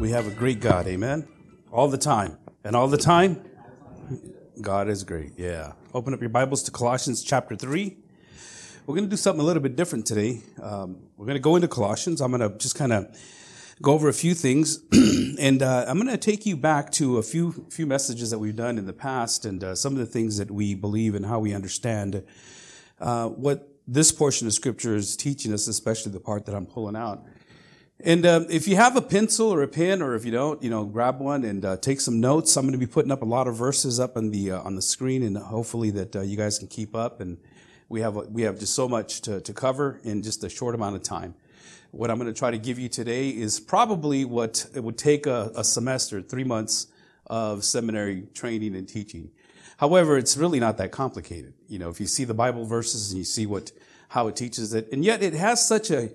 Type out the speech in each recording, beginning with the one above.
We have a great God, amen? All the time. And all the time, God is great, yeah. Open up your Bibles to Colossians chapter 3. We're going to do something a little bit different today. Um, we're going to go into Colossians. I'm going to just kind of go over a few things, and uh, I'm going to take you back to a few few messages that we've done in the past, and uh, some of the things that we believe and how we understand uh, what this portion of Scripture is teaching us, especially the part that I'm pulling out. And um, if you have a pencil or a pen, or if you don't, you know, grab one and uh, take some notes. I'm going to be putting up a lot of verses up on the uh, on the screen, and hopefully that uh, you guys can keep up. And we have we have just so much to, to cover in just a short amount of time. What I'm going to try to give you today is probably what it would take a, a semester, three months of seminary training and teaching. However, it's really not that complicated. You know, if you see the Bible verses and you see what how it teaches it, and yet it has such a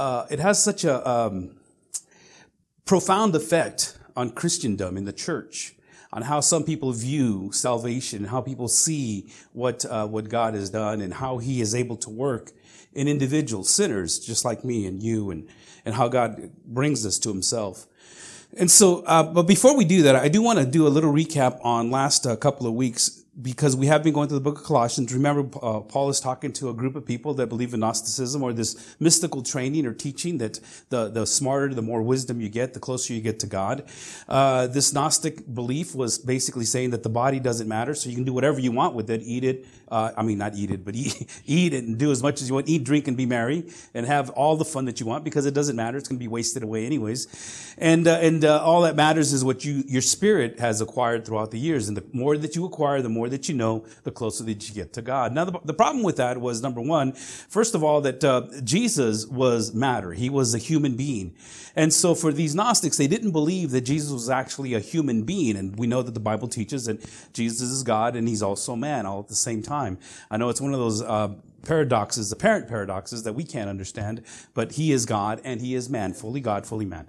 uh, it has such a um, profound effect on Christendom in the church, on how some people view salvation, how people see what uh, what God has done, and how He is able to work in individuals, sinners just like me and you, and and how God brings us to Himself. And so, uh, but before we do that, I do want to do a little recap on last uh, couple of weeks because we have been going through the book of Colossians. Remember, uh, Paul is talking to a group of people that believe in Gnosticism or this mystical training or teaching that the, the smarter, the more wisdom you get, the closer you get to God. Uh, this Gnostic belief was basically saying that the body doesn't matter, so you can do whatever you want with it, eat it. Uh, I mean, not eat it, but eat, eat it and do as much as you want. Eat, drink, and be merry, and have all the fun that you want because it doesn't matter. It's going to be wasted away anyways. And uh, and uh, all that matters is what you your spirit has acquired throughout the years, and the more that you acquire, the more that you know, the closer that you get to God. Now, the, the problem with that was number one, first of all, that uh, Jesus was matter. He was a human being. And so for these Gnostics, they didn't believe that Jesus was actually a human being. And we know that the Bible teaches that Jesus is God and he's also man all at the same time. I know it's one of those, uh, paradoxes, the apparent paradoxes that we can't understand, but he is God and he is man, fully God, fully man.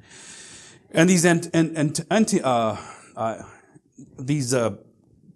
And these ant, ant, anti, uh, uh, these uh,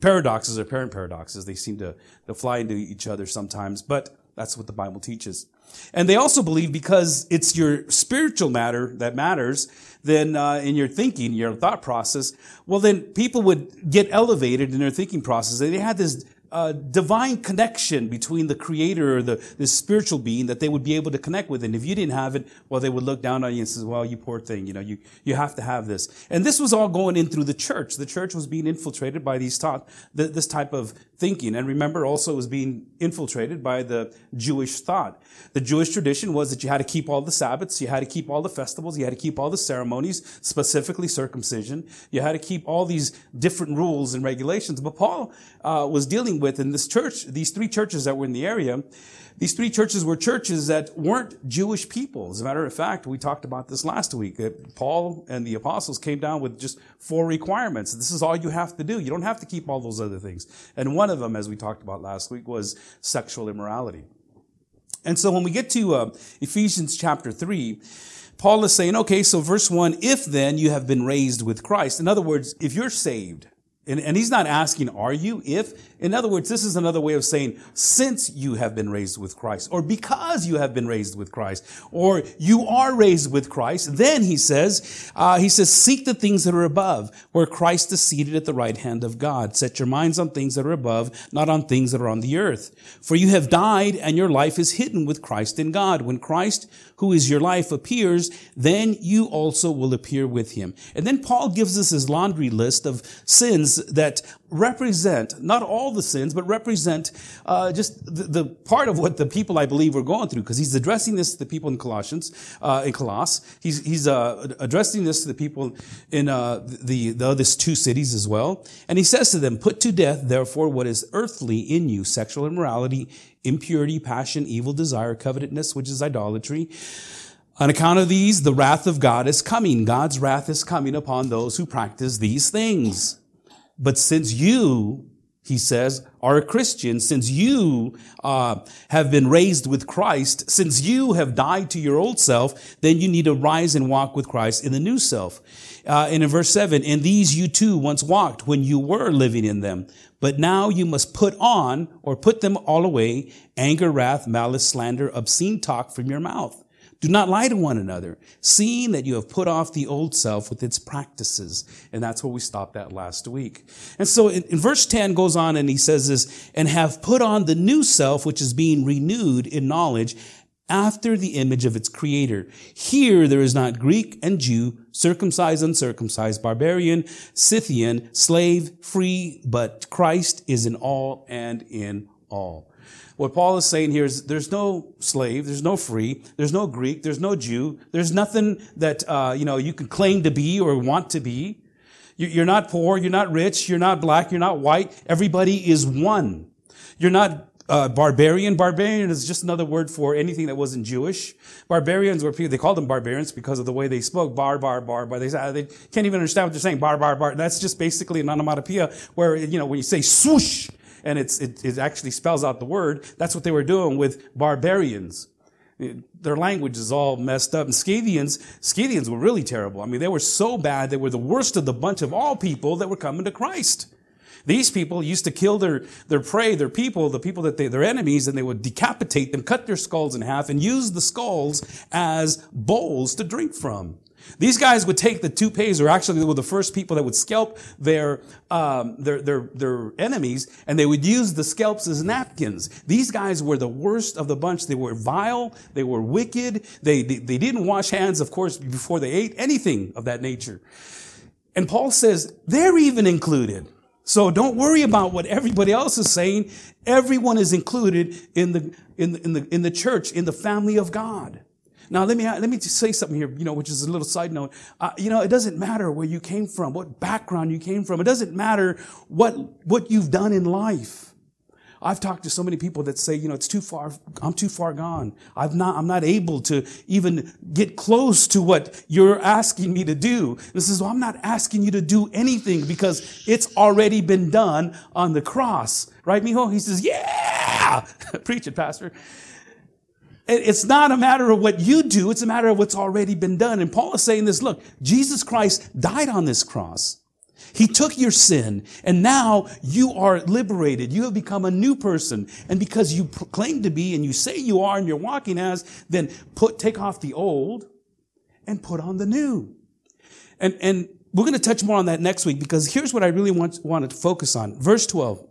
paradoxes are apparent paradoxes. They seem to, to fly into each other sometimes, but that's what the Bible teaches. And they also believe because it's your spiritual matter that matters, then uh, in your thinking, your thought process, well, then people would get elevated in their thinking process. They had this uh, divine connection between the creator or the, the spiritual being that they would be able to connect with. And if you didn't have it, well, they would look down on you and say, well, you poor thing, you know, you, you have to have this. And this was all going in through the church. The church was being infiltrated by these taught, this type of thinking. And remember also it was being infiltrated by the Jewish thought. The Jewish tradition was that you had to keep all the Sabbaths, you had to keep all the festivals, you had to keep all the ceremonies, specifically circumcision. You had to keep all these different rules and regulations. But Paul uh, was dealing with in this church, these three churches that were in the area, these three churches were churches that weren't Jewish people. As a matter of fact, we talked about this last week. That Paul and the apostles came down with just four requirements. This is all you have to do. You don't have to keep all those other things. And one of them, as we talked about last week, was sexual immorality. And so when we get to uh, Ephesians chapter 3, Paul is saying, okay, so verse 1, if then you have been raised with Christ. In other words, if you're saved, and, and he's not asking, are you? If, in other words, this is another way of saying, since you have been raised with Christ, or because you have been raised with Christ, or you are raised with Christ, then he says, uh, he says, seek the things that are above, where Christ is seated at the right hand of God. Set your minds on things that are above, not on things that are on the earth. For you have died, and your life is hidden with Christ in God. When Christ, who is your life, appears, then you also will appear with him. And then Paul gives us his laundry list of sins that represent not all the sins, but represent uh, just the, the, part of what the people I believe were going through. Because he's addressing this to the people in Colossians, uh, in Colossus. He's he's uh, addressing this to the people in uh, the the other two cities as well. And he says to them, "Put to death, therefore, what is earthly in you: sexual immorality, impurity, passion, evil desire, covetousness, which is idolatry." On account of these, the wrath of God is coming. God's wrath is coming upon those who practice these things. But since you, he says, are a Christian, since you uh, have been raised with Christ, since you have died to your old self, then you need to rise and walk with Christ in the new self. Uh, and in verse 7, in these you too once walked when you were living in them. But now you must put on or put them all away anger, wrath, malice, slander, obscene talk from your mouth. Do not lie to one another, seeing that you have put off the old self with its practices. And that's where we stopped at last week. And so in, in, verse 10 goes on and he says this, and have put on the new self, which is being renewed in knowledge after the image of its creator. Here there is not Greek and Jew, circumcised, uncircumcised, barbarian, Scythian, slave, free, but Christ is in all and in all. What Paul is saying here is there's no slave, there's no free, there's no Greek, there's no Jew, there's nothing that, uh, you know, you can claim to be or want to be. You're not poor, you're not rich, you're not black, you're not white. Everybody is one. You're not uh, barbarian. Barbarian is just another word for anything that wasn't Jewish. Barbarians were people, they called them barbarians because of the way they spoke. Bar, bar, bar, bar. They, they can't even understand what they're saying. Bar, bar, bar. That's just basically an onomatopoeia where, you know, when you say swoosh, and it's, it, it actually spells out the word, that's what they were doing with barbarians. Their language is all messed up. And Scythians, Scythians were really terrible. I mean, they were so bad, they were the worst of the bunch of all people that were coming to Christ. These people used to kill their, their prey, their people, the people that they, their enemies, and they would decapitate them, cut their skulls in half, and use the skulls as bowls to drink from. These guys would take the toupees, or actually they were the first people that would scalp their, um, their, their, their enemies, and they would use the scalps as napkins. These guys were the worst of the bunch. They were vile. They were wicked. They, they, they didn't wash hands, of course, before they ate anything of that nature. And Paul says they're even included. So don't worry about what everybody else is saying. Everyone is included in the, in in the, in the church, in the family of God. Now, let me, let me just say something here, you know, which is a little side note. Uh, you know, it doesn't matter where you came from, what background you came from. It doesn't matter what, what you've done in life. I've talked to so many people that say, you know, it's too far, I'm too far gone. I've not, I'm not able to even get close to what you're asking me to do. This is, well, I'm not asking you to do anything because it's already been done on the cross. Right, Mijo? He says, yeah! Preach it, Pastor. It's not a matter of what you do, it's a matter of what's already been done. And Paul is saying this, look, Jesus Christ died on this cross. He took your sin and now you are liberated. You have become a new person. And because you claim to be and you say you are and you're walking as, then put, take off the old and put on the new. And, and we're going to touch more on that next week because here's what I really want, wanted to focus on. Verse 12.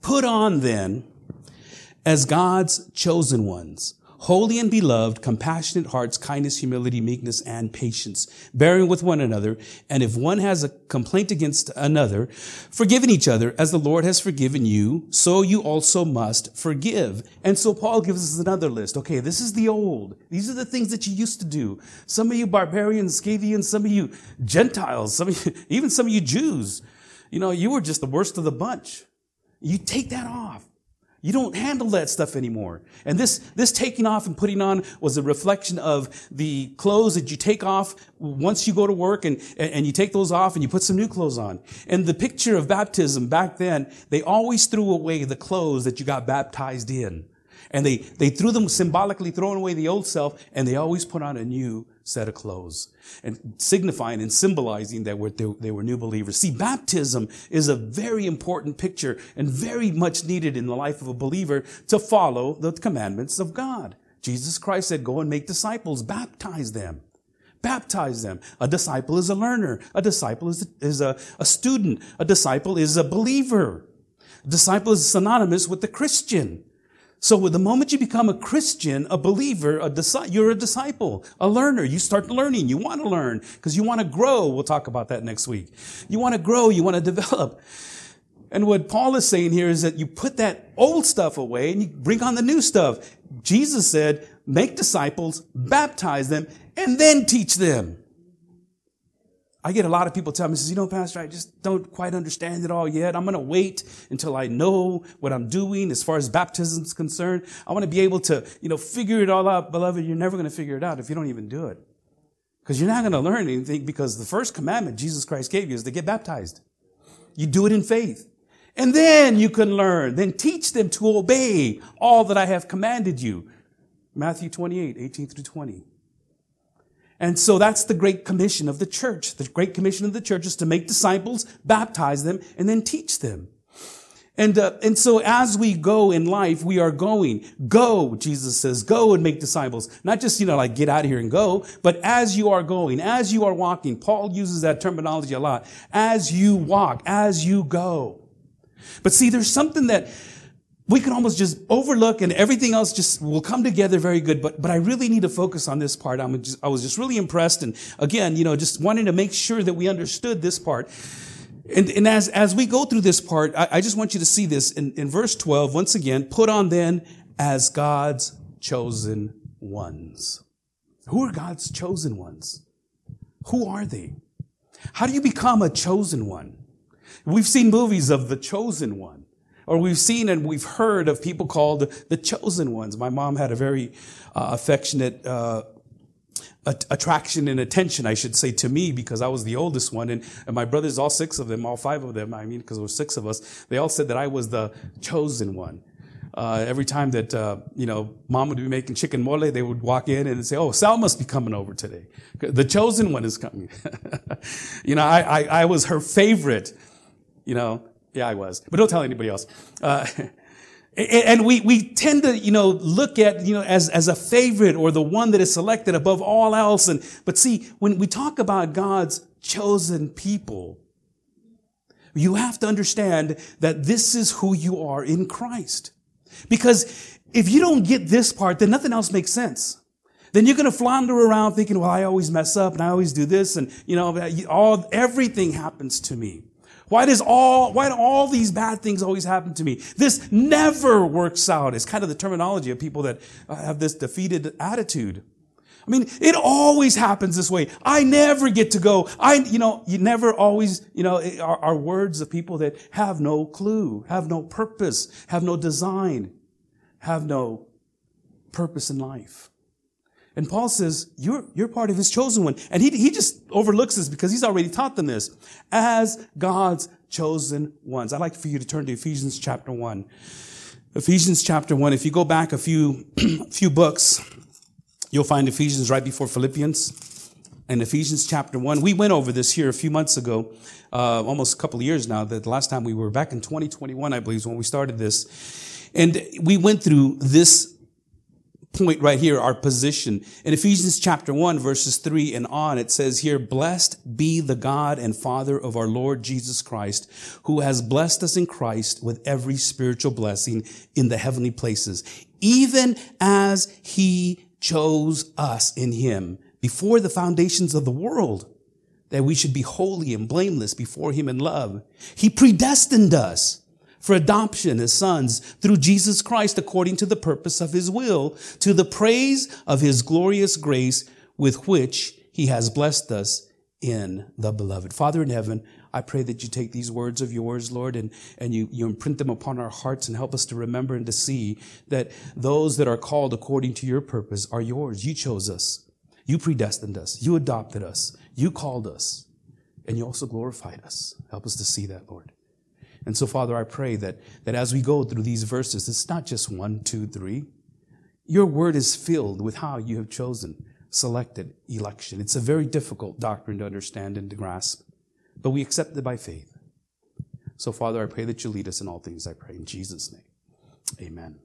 Put on then as God's chosen ones, holy and beloved, compassionate hearts, kindness, humility, meekness, and patience, bearing with one another. And if one has a complaint against another, forgiving each other as the Lord has forgiven you, so you also must forgive. And so Paul gives us another list. Okay, this is the old. These are the things that you used to do. Some of you barbarians, Scythians, some of you Gentiles, some of you, even some of you Jews. You know, you were just the worst of the bunch. You take that off. You don't handle that stuff anymore. And this, this taking off and putting on was a reflection of the clothes that you take off once you go to work and, and you take those off and you put some new clothes on. And the picture of baptism back then, they always threw away the clothes that you got baptized in. And they, they threw them symbolically, throwing away the old self, and they always put on a new set of clothes and signifying and symbolizing that they were new believers. See, baptism is a very important picture and very much needed in the life of a believer to follow the commandments of God. Jesus Christ said, go and make disciples, baptize them. Baptize them. A disciple is a learner. A disciple is, a, is a, a student. A disciple is a believer. A disciple is synonymous with the Christian. So the moment you become a Christian, a believer, a disciple, you're a disciple, a learner. You start learning. You want to learn because you want to grow. We'll talk about that next week. You want to grow. You want to develop. And what Paul is saying here is that you put that old stuff away and you bring on the new stuff. Jesus said, make disciples, baptize them, and then teach them. I get a lot of people tell me, says, you know, Pastor, I just don't quite understand it all yet. I'm going to wait until I know what I'm doing as far as baptism is concerned. I want to be able to, you know, figure it all out. Beloved, you're never going to figure it out if you don't even do it. Because you're not going to learn anything because the first commandment Jesus Christ gave you is to get baptized. You do it in faith. And then you can learn. Then teach them to obey all that I have commanded you. Matthew 28, 18 through 20. And so that's the great commission of the church. The great commission of the church is to make disciples, baptize them, and then teach them. And, uh, and so as we go in life, we are going. Go, Jesus says, go and make disciples. Not just, you know, like get out of here and go, but as you are going, as you are walking, Paul uses that terminology a lot. As you walk, as you go. But see, there's something that we can almost just overlook and everything else just will come together very good. But, but I really need to focus on this part. I'm just, I was just really impressed. And again, you know, just wanting to make sure that we understood this part. And, and as, as we go through this part, I, I just want you to see this in, in verse 12. Once again, put on then as God's chosen ones. Who are God's chosen ones? Who are they? How do you become a chosen one? We've seen movies of the chosen one, or we've seen and we've heard of people called the chosen ones. My mom had a very uh, affectionate uh, attraction and attention, I should say, to me because I was the oldest one. And, and my brothers, all six of them, all five of them, I mean, because there were six of us, they all said that I was the chosen one. Uh, every time that, uh, you know, mom would be making chicken mole, they would walk in and say, oh, Sal must be coming over today. The chosen one is coming. you know, I, I, I, was her favorite, you know. Yeah, I was. But don't tell anybody else. Uh, And we, we tend to, you know, look at, you know, as, as a favorite or the one that is selected above all else. And, but see, when we talk about God's chosen people, you have to understand that this is who you are in Christ. Because if you don't get this part, then nothing else makes sense. Then you're going to flounder around thinking, well, I always mess up and I always do this and, you know, all, everything happens to me. Why does all, why do all these bad things always happen to me? This never works out. It's kind of the terminology of people that uh, have this defeated attitude. I mean, it always happens this way. I never get to go. I, you know, you never always, you know, are, are words of people that have no clue, have no purpose, have no design, have no purpose in life. And Paul says, you're, you're part of his chosen one. And he, he just overlooks this because he's already taught them this. As God's chosen ones. I'd like for you to turn to Ephesians chapter 1. Ephesians chapter 1. If you go back a few, few books, you'll find Ephesians right before Philippians. And Ephesians chapter 1. We went over this here a few months ago, uh, almost a couple of years now. That the last time we were back in 2021, I believe, is when we started this. And we went through this point right here, our position. In Ephesians chapter 1, verses 3 and on, it says here, Blessed be the God and Father of our Lord Jesus Christ, who has blessed us in Christ with every spiritual blessing in the heavenly places, even as he chose us in him before the foundations of the world, that we should be holy and blameless before him in love. He predestined us for adoption as sons through Jesus Christ according to the purpose of his will, to the praise of his glorious grace with which he has blessed us in the beloved. Father in heaven, I pray that you take these words of yours, Lord, and, and you, you imprint them upon our hearts and help us to remember and to see that those that are called according to your purpose are yours. You chose us. You predestined us. You adopted us. You called us. And you also glorified us. Help us to see that, Lord. And so, Father, I pray that, that as we go through these verses, it's not just one, two, three. Your word is filled with how you have chosen, selected election. It's a very difficult doctrine to understand and to grasp, but we accept it by faith. So, Father, I pray that you lead us in all things, I pray in Jesus' name. Amen.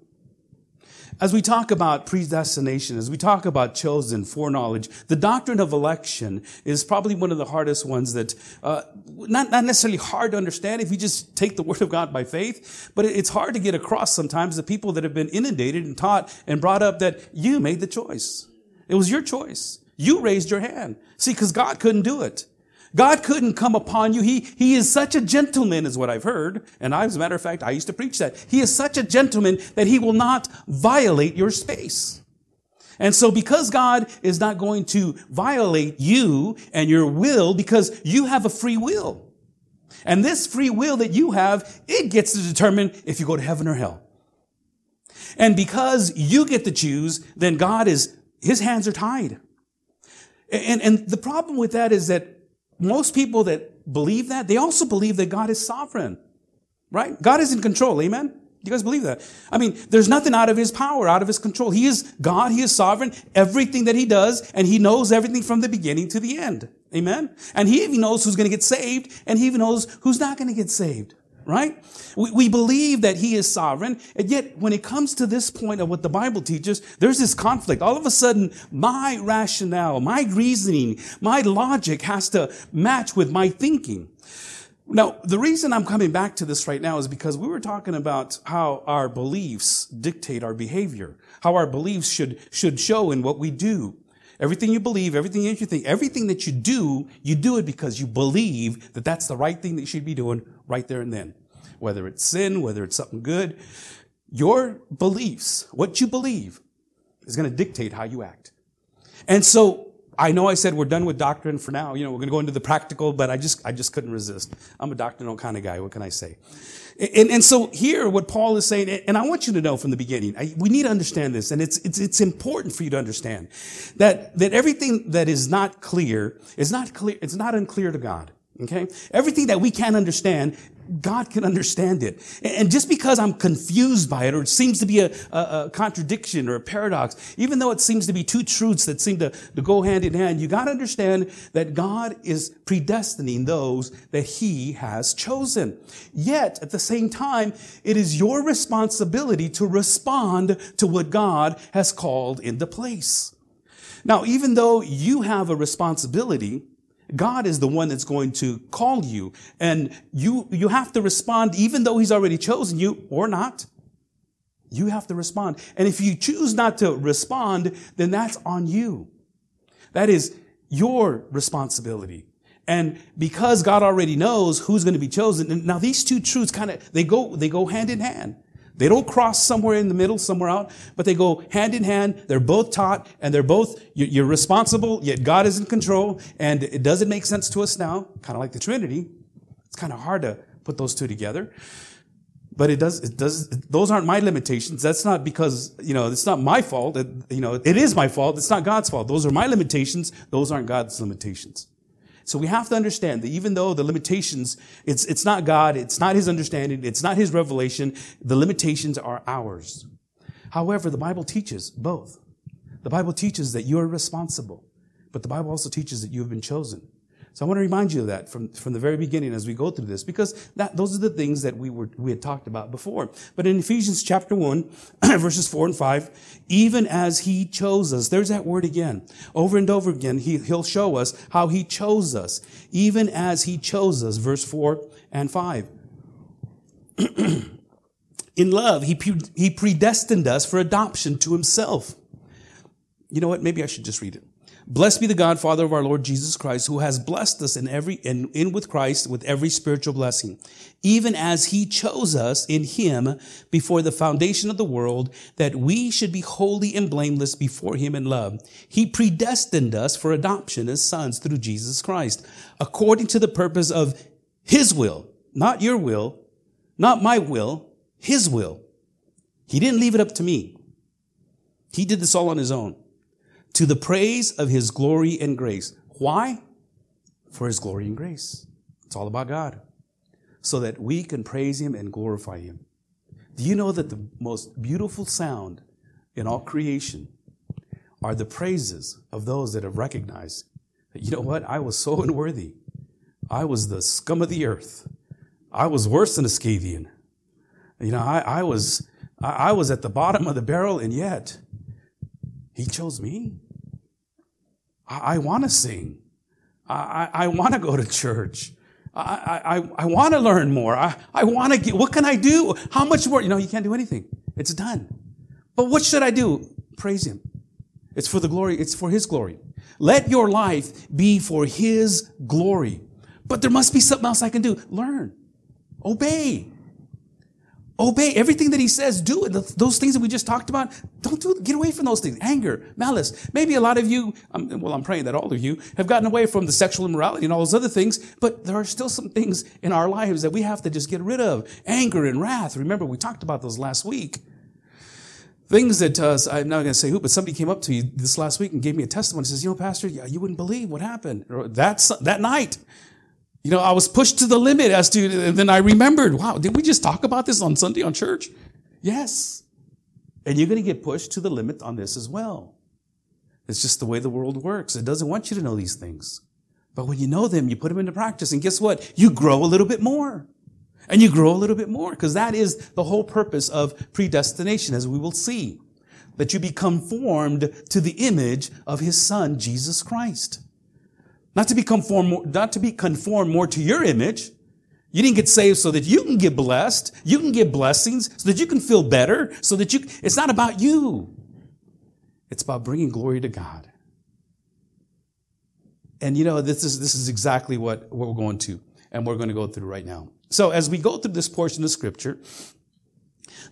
As we talk about predestination, as we talk about chosen foreknowledge, the doctrine of election is probably one of the hardest ones that, uh, not, not necessarily hard to understand if you just take the word of God by faith, but it's hard to get across sometimes the people that have been inundated and taught and brought up that you made the choice. It was your choice. You raised your hand. See, because God couldn't do it. God couldn't come upon you. He, he is such a gentleman is what I've heard. And I, as a matter of fact, I used to preach that. He is such a gentleman that he will not violate your space. And so because God is not going to violate you and your will because you have a free will. And this free will that you have, it gets to determine if you go to heaven or hell. And because you get to choose, then God is, his hands are tied. And, and the problem with that is that most people that believe that, they also believe that God is sovereign, right? God is in control. Amen. Do you guys believe that? I mean, there's nothing out of his power, out of his control. He is God. He is sovereign. Everything that he does, and he knows everything from the beginning to the end. Amen. And he even knows who's going to get saved, and he even knows who's not going to get saved. Right? We, we believe that he is sovereign. And yet, when it comes to this point of what the Bible teaches, there's this conflict. All of a sudden, my rationale, my reasoning, my logic has to match with my thinking. Now, the reason I'm coming back to this right now is because we were talking about how our beliefs dictate our behavior, how our beliefs should, should show in what we do. Everything you believe, everything that you think, everything that you do, you do it because you believe that that's the right thing that you should be doing right there and then. Whether it's sin, whether it's something good, your beliefs, what you believe, is going to dictate how you act. And so I know I said we're done with doctrine for now. You know, we're going to go into the practical, but I just, I just couldn't resist. I'm a doctrinal kind of guy. What can I say? And, and so here, what Paul is saying, and I want you to know from the beginning, I, we need to understand this, and it's, it's, it's important for you to understand that, that everything that is not clear is not clear, it's not unclear to God. Okay? Everything that we can't understand, God can understand it. And just because I'm confused by it, or it seems to be a, a, a, contradiction or a paradox, even though it seems to be two truths that seem to, to go hand in hand, you gotta understand that God is predestining those that He has chosen. Yet, at the same time, it is your responsibility to respond to what God has called into place. Now, even though you have a responsibility, God is the one that's going to call you. And you, you have to respond even though He's already chosen you or not. You have to respond. And if you choose not to respond, then that's on you. That is your responsibility. And because God already knows who's going to be chosen, now these two truths kind of, they go, they go hand in hand. They don't cross somewhere in the middle, somewhere out, but they go hand in hand. They're both taught and they're both, you're responsible, yet God is in control. And it doesn't make sense to us now, kind of like the Trinity. It's kind of hard to put those two together. But it does, it does, those aren't my limitations. That's not because, you know, it's not my fault. It, you know, it is my fault. It's not God's fault. Those are my limitations. Those aren't God's limitations. So we have to understand that even though the limitations, it's, it's not God, it's not His understanding, it's not His revelation, the limitations are ours. However, the Bible teaches both. The Bible teaches that you are responsible, but the Bible also teaches that you have been chosen. So I want to remind you of that from, from the very beginning as we go through this, because that, those are the things that we were, we had talked about before. But in Ephesians chapter 1, verses 4 and 5, even as he chose us, there's that word again. Over and over again, he, he'll show us how he chose us, even as he chose us, verse 4 and 5. in love, he, he predestined us for adoption to himself. You know what? Maybe I should just read it. Blessed be the God, Father of our Lord Jesus Christ, who has blessed us in every, in, in with Christ with every spiritual blessing, even as he chose us in him before the foundation of the world, that we should be holy and blameless before him in love. He predestined us for adoption as sons through Jesus Christ, according to the purpose of his will, not your will, not my will, his will. He didn't leave it up to me. He did this all on his own to the praise of his glory and grace. Why? For his glory and grace. It's all about God. So that we can praise him and glorify him. Do you know that the most beautiful sound in all creation are the praises of those that have recognized that, you know what? I was so unworthy. I was the scum of the earth. I was worse than a Scythian. You know, I, I was, I, I was at the bottom of the barrel and yet he chose me. I, I want to sing. I, I, I want to go to church. I, I, I want to learn more. I, I want to get, what can I do? How much more? You know, you can't do anything. It's done. But what should I do? Praise Him. It's for the glory, it's for His glory. Let your life be for His glory. But there must be something else I can do. Learn. Obey. Obey everything that he says. Do it. Those things that we just talked about. Don't do. Get away from those things. Anger, malice. Maybe a lot of you. Um, well, I'm praying that all of you have gotten away from the sexual immorality and all those other things. But there are still some things in our lives that we have to just get rid of. Anger and wrath. Remember, we talked about those last week. Things that uh, I'm not going to say who, but somebody came up to me this last week and gave me a testimony. Says, "You know, Pastor, yeah, you wouldn't believe what happened that that night." You know, I was pushed to the limit as to, and then I remembered, wow, did we just talk about this on Sunday on church? Yes. And you're going to get pushed to the limit on this as well. It's just the way the world works. It doesn't want you to know these things. But when you know them, you put them into practice. And guess what? You grow a little bit more. And you grow a little bit more because that is the whole purpose of predestination, as we will see. That you become formed to the image of his son, Jesus Christ. Not to be conformed, not to be conformed more to your image. You didn't get saved so that you can get blessed, you can get blessings, so that you can feel better, so that you, it's not about you. It's about bringing glory to God. And you know, this is, this is exactly what, what we're going to, and we're going to go through right now. So as we go through this portion of scripture,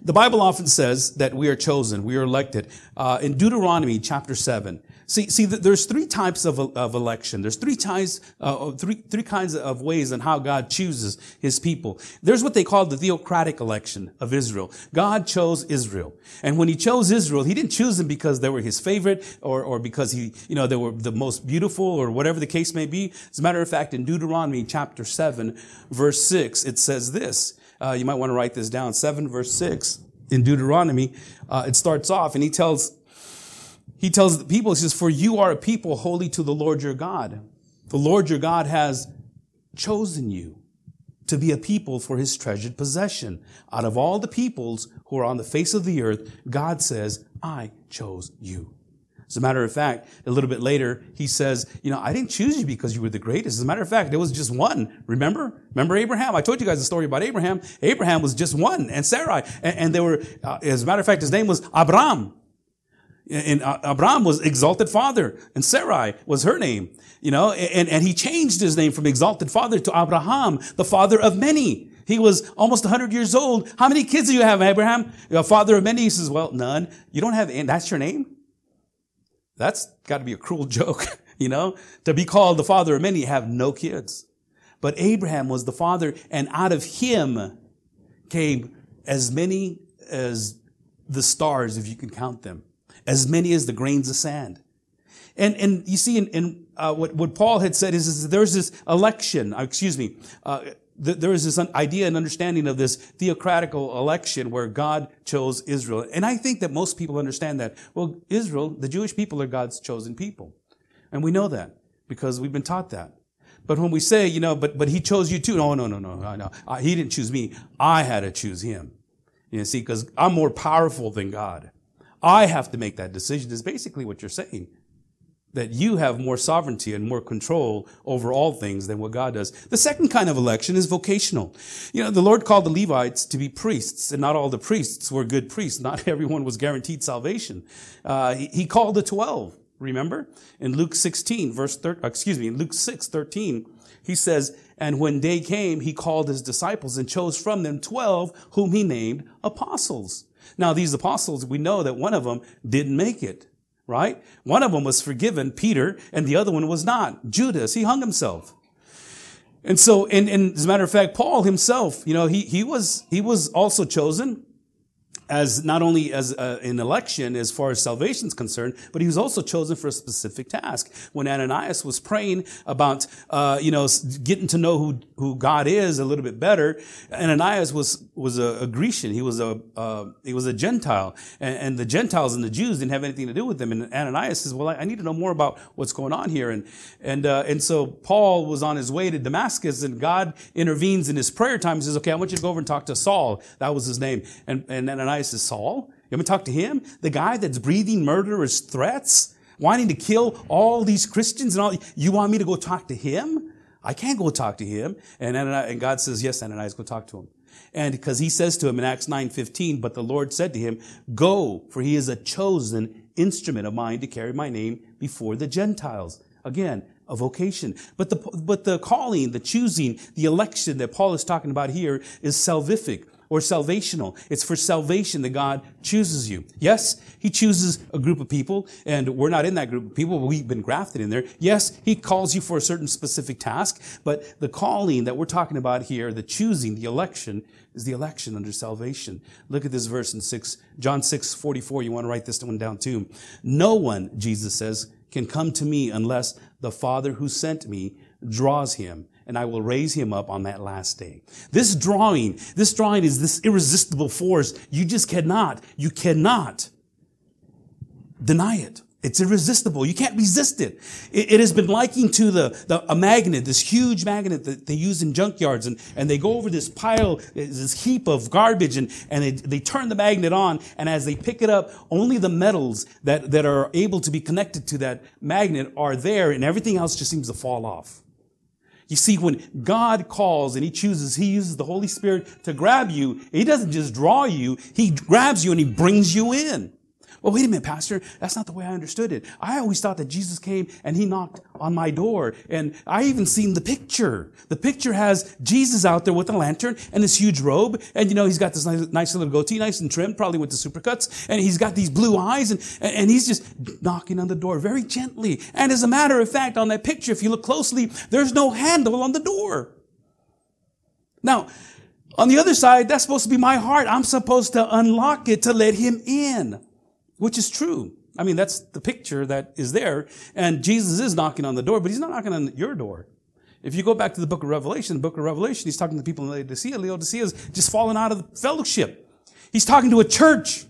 the Bible often says that we are chosen, we are elected. Uh, in Deuteronomy chapter 7, See, see, there's three types of, of election. There's three types, uh, three, three kinds of ways on how God chooses his people. There's what they call the theocratic election of Israel. God chose Israel. And when he chose Israel, he didn't choose them because they were his favorite or, or because he, you know, they were the most beautiful or whatever the case may be. As a matter of fact, in Deuteronomy chapter 7, verse 6, it says this. Uh, you might want to write this down. 7 verse 6 in Deuteronomy, uh, it starts off and he tells he tells the people, he says, For you are a people holy to the Lord your God. The Lord your God has chosen you to be a people for his treasured possession. Out of all the peoples who are on the face of the earth, God says, I chose you. As a matter of fact, a little bit later, he says, you know, I didn't choose you because you were the greatest. As a matter of fact, there was just one. Remember? Remember Abraham? I told you guys the story about Abraham. Abraham was just one and Sarai. And, and they were, uh, as a matter of fact, his name was Abram. And Abram was exalted father, and Sarai was her name, you know, and, and he changed his name from exalted father to Abraham, the father of many. He was almost 100 years old. How many kids do you have, Abraham? You're a father of many. He says, well, none. You don't have, and that's your name? That's got to be a cruel joke, you know, to be called the father of many, have no kids. But Abraham was the father, and out of him came as many as the stars, if you can count them as many as the grains of sand. And, and you see, in, in uh, what, what Paul had said is, is there's this election, uh, excuse me, uh, there is this idea and understanding of this theocratical election where God chose Israel. And I think that most people understand that. Well, Israel, the Jewish people are God's chosen people. And we know that because we've been taught that. But when we say, you know, but, but he chose you too. No, no, no, no, no, no. Uh, he didn't choose me. I had to choose him. You know, see, because I'm more powerful than God. I have to make that decision is basically what you're saying. That you have more sovereignty and more control over all things than what God does. The second kind of election is vocational. You know, the Lord called the Levites to be priests, and not all the priests were good priests. Not everyone was guaranteed salvation. Uh, he, he, called the 12, remember? In Luke 16, verse 13, excuse me, in Luke 6, 13, he says, And when day came, he called his disciples and chose from them 12 whom he named apostles. Now, these apostles, we know that one of them didn't make it, right? One of them was forgiven, Peter, and the other one was not. Judas, he hung himself. And so, and, and as a matter of fact, Paul himself, you know, he, he was, he was also chosen as not only as uh, an election as far as salvation is concerned, but he was also chosen for a specific task. When Ananias was praying about, uh, you know, getting to know who, who God is a little bit better, Ananias was was a, a Grecian. He was a uh, he was a Gentile, and, and, the Gentiles and the Jews didn't have anything to do with them. And Ananias says, "Well, I, I need to know more about what's going on here." And and uh, and so Paul was on his way to Damascus, and God intervenes in his prayer time. He says, "Okay, I want you to go over and talk to Saul." That was his name, and and Ananias Ananias is Saul. You want me to talk to him? The guy that's breathing murderous threats, wanting to kill all these Christians and all. You want me to go talk to him? I can't go talk to him. And, Ananias, and God says, yes, Ananias, go talk to him. And because he says to him in Acts 9:15, but the Lord said to him, "Go, for he is a chosen instrument of mine to carry my name before the Gentiles." Again, a vocation. But the but the calling, the choosing, the election that Paul is talking about here is salvific or salvational. It's for salvation that God chooses you. Yes, He chooses a group of people, and we're not in that group of people, we've been grafted in there. Yes, He calls you for a certain specific task, but the calling that we're talking about here, the choosing, the election, is the election under salvation. Look at this verse in 6, John 6, 44. You want to write this one down too. No one, Jesus says, can come to me unless the Father who sent me draws him and I will raise him up on that last day. This drawing, this drawing is this irresistible force. You just cannot, you cannot deny it. It's irresistible. You can't resist it. It, it has been likened to the, the, a magnet, this huge magnet that they use in junkyards. And, and they go over this pile, this heap of garbage, and, and they, they turn the magnet on. And as they pick it up, only the metals that, that are able to be connected to that magnet are there, and everything else just seems to fall off. You see, when God calls and He chooses, He uses the Holy Spirit to grab you. He doesn't just draw you, He grabs you and He brings you in. Well, wait a minute, Pastor. That's not the way I understood it. I always thought that Jesus came and he knocked on my door. And I even seen the picture. The picture has Jesus out there with a lantern and this huge robe. And you know, he's got this nice, nice little goatee, nice and trimmed, probably with the supercuts. And he's got these blue eyes and, and he's just knocking on the door very gently. And as a matter of fact, on that picture, if you look closely, there's no handle on the door. Now, on the other side, that's supposed to be my heart. I'm supposed to unlock it to let him in which is true. I mean, that's the picture that is there. And Jesus is knocking on the door, but he's not knocking on your door. If you go back to the book of Revelation, the book of Revelation, he's talking to people in Laodicea. Laodicea is just fallen out of the fellowship. He's talking to a church.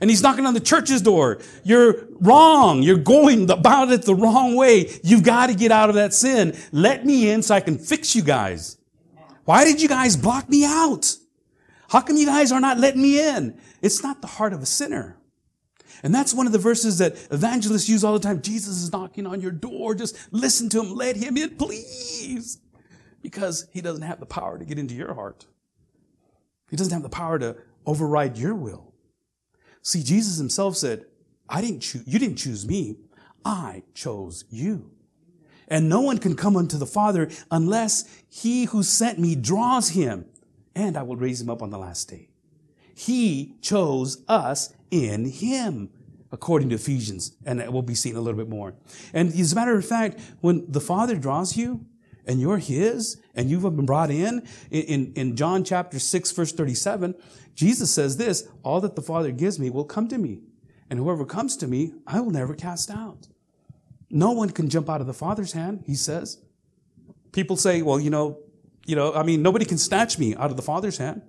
And he's knocking on the church's door. You're wrong. You're going about it the wrong way. You've got to get out of that sin. Let me in so I can fix you guys. Why did you guys block me out? How come you guys are not letting me in? It's not the heart of a sinner. And that's one of the verses that evangelists use all the time. Jesus is knocking on your door. Just listen to him. Let him in, please. Because he doesn't have the power to get into your heart. He doesn't have the power to override your will. See, Jesus himself said, I didn't choose, you didn't choose me. I chose you. And no one can come unto the Father unless he who sent me draws him, and I will raise him up on the last day. He chose us in him, according to Ephesians, and it will be seen a little bit more. And as a matter of fact, when the Father draws you, and you're his, and you've been brought in, in, in John chapter 6, verse 37, Jesus says this, all that the Father gives me will come to me. And whoever comes to me, I will never cast out. No one can jump out of the Father's hand, he says. People say, well, you know, you know, I mean, nobody can snatch me out of the Father's hand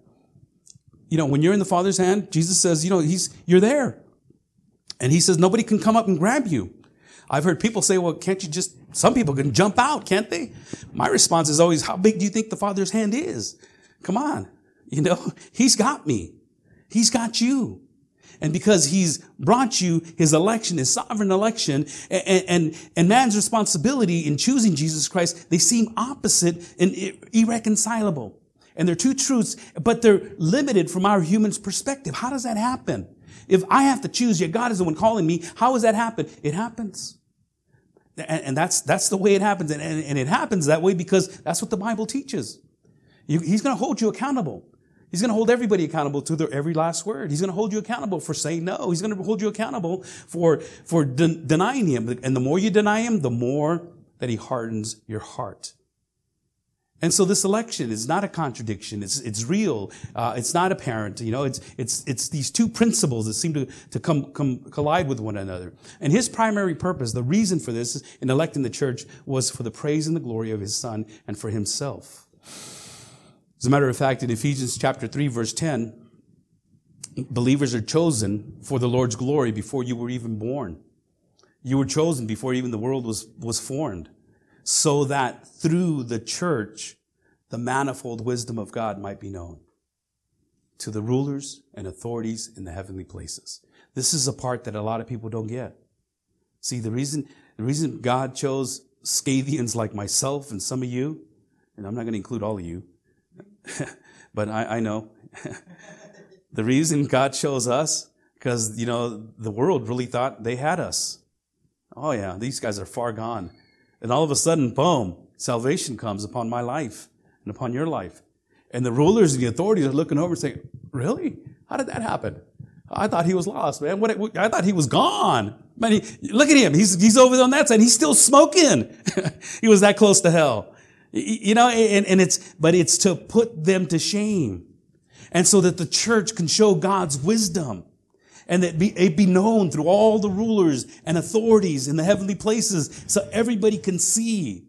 you know, when you're in the Father's hand, Jesus says, you know, he's, you're there. And he says, nobody can come up and grab you. I've heard people say, well, can't you just, some people can jump out, can't they? My response is always, how big do you think the Father's hand is? Come on. You know, he's got me. He's got you. And because he's brought you his election, his sovereign election, and, and, and man's responsibility in choosing Jesus Christ, they seem opposite and irreconcilable. And they're two truths, but they're limited from our human's perspective. How does that happen? If I have to choose, yet God is the one calling me, how does that happen? It happens. And, that's, that's the way it happens. And, and, it happens that way because that's what the Bible teaches. He's going to hold you accountable. He's going to hold everybody accountable to their every last word. He's going to hold you accountable for saying no. He's going to hold you accountable for, for de- denying him. And the more you deny him, the more that he hardens your heart. And so this election is not a contradiction. It's, it's real. Uh, it's not apparent. You know, it's, it's, it's these two principles that seem to, to come, come collide with one another. And his primary purpose, the reason for this in electing the church was for the praise and the glory of his son and for himself. As a matter of fact, in Ephesians chapter 3 verse 10, believers are chosen for the Lord's glory before you were even born. You were chosen before even the world was, was formed so that through the church, the manifold wisdom of God might be known to the rulers and authorities in the heavenly places. This is a part that a lot of people don't get. See, the reason, the reason God chose Scythians like myself and some of you, and I'm not going to include all of you, but I, I know. the reason God chose us, because, you know, the world really thought they had us. Oh yeah, these guys are far gone. And all of a sudden, boom, salvation comes upon my life and upon your life. And the rulers and the authorities are looking over and saying, really? How did that happen? I thought he was lost, man. What, I thought he was gone. Man, he, look at him. He's, he's over on that side. He's still smoking. he was that close to hell. You know, and, and it's, but it's to put them to shame. And so that the church can show God's wisdom and that it be known through all the rulers and authorities in the heavenly places so everybody can see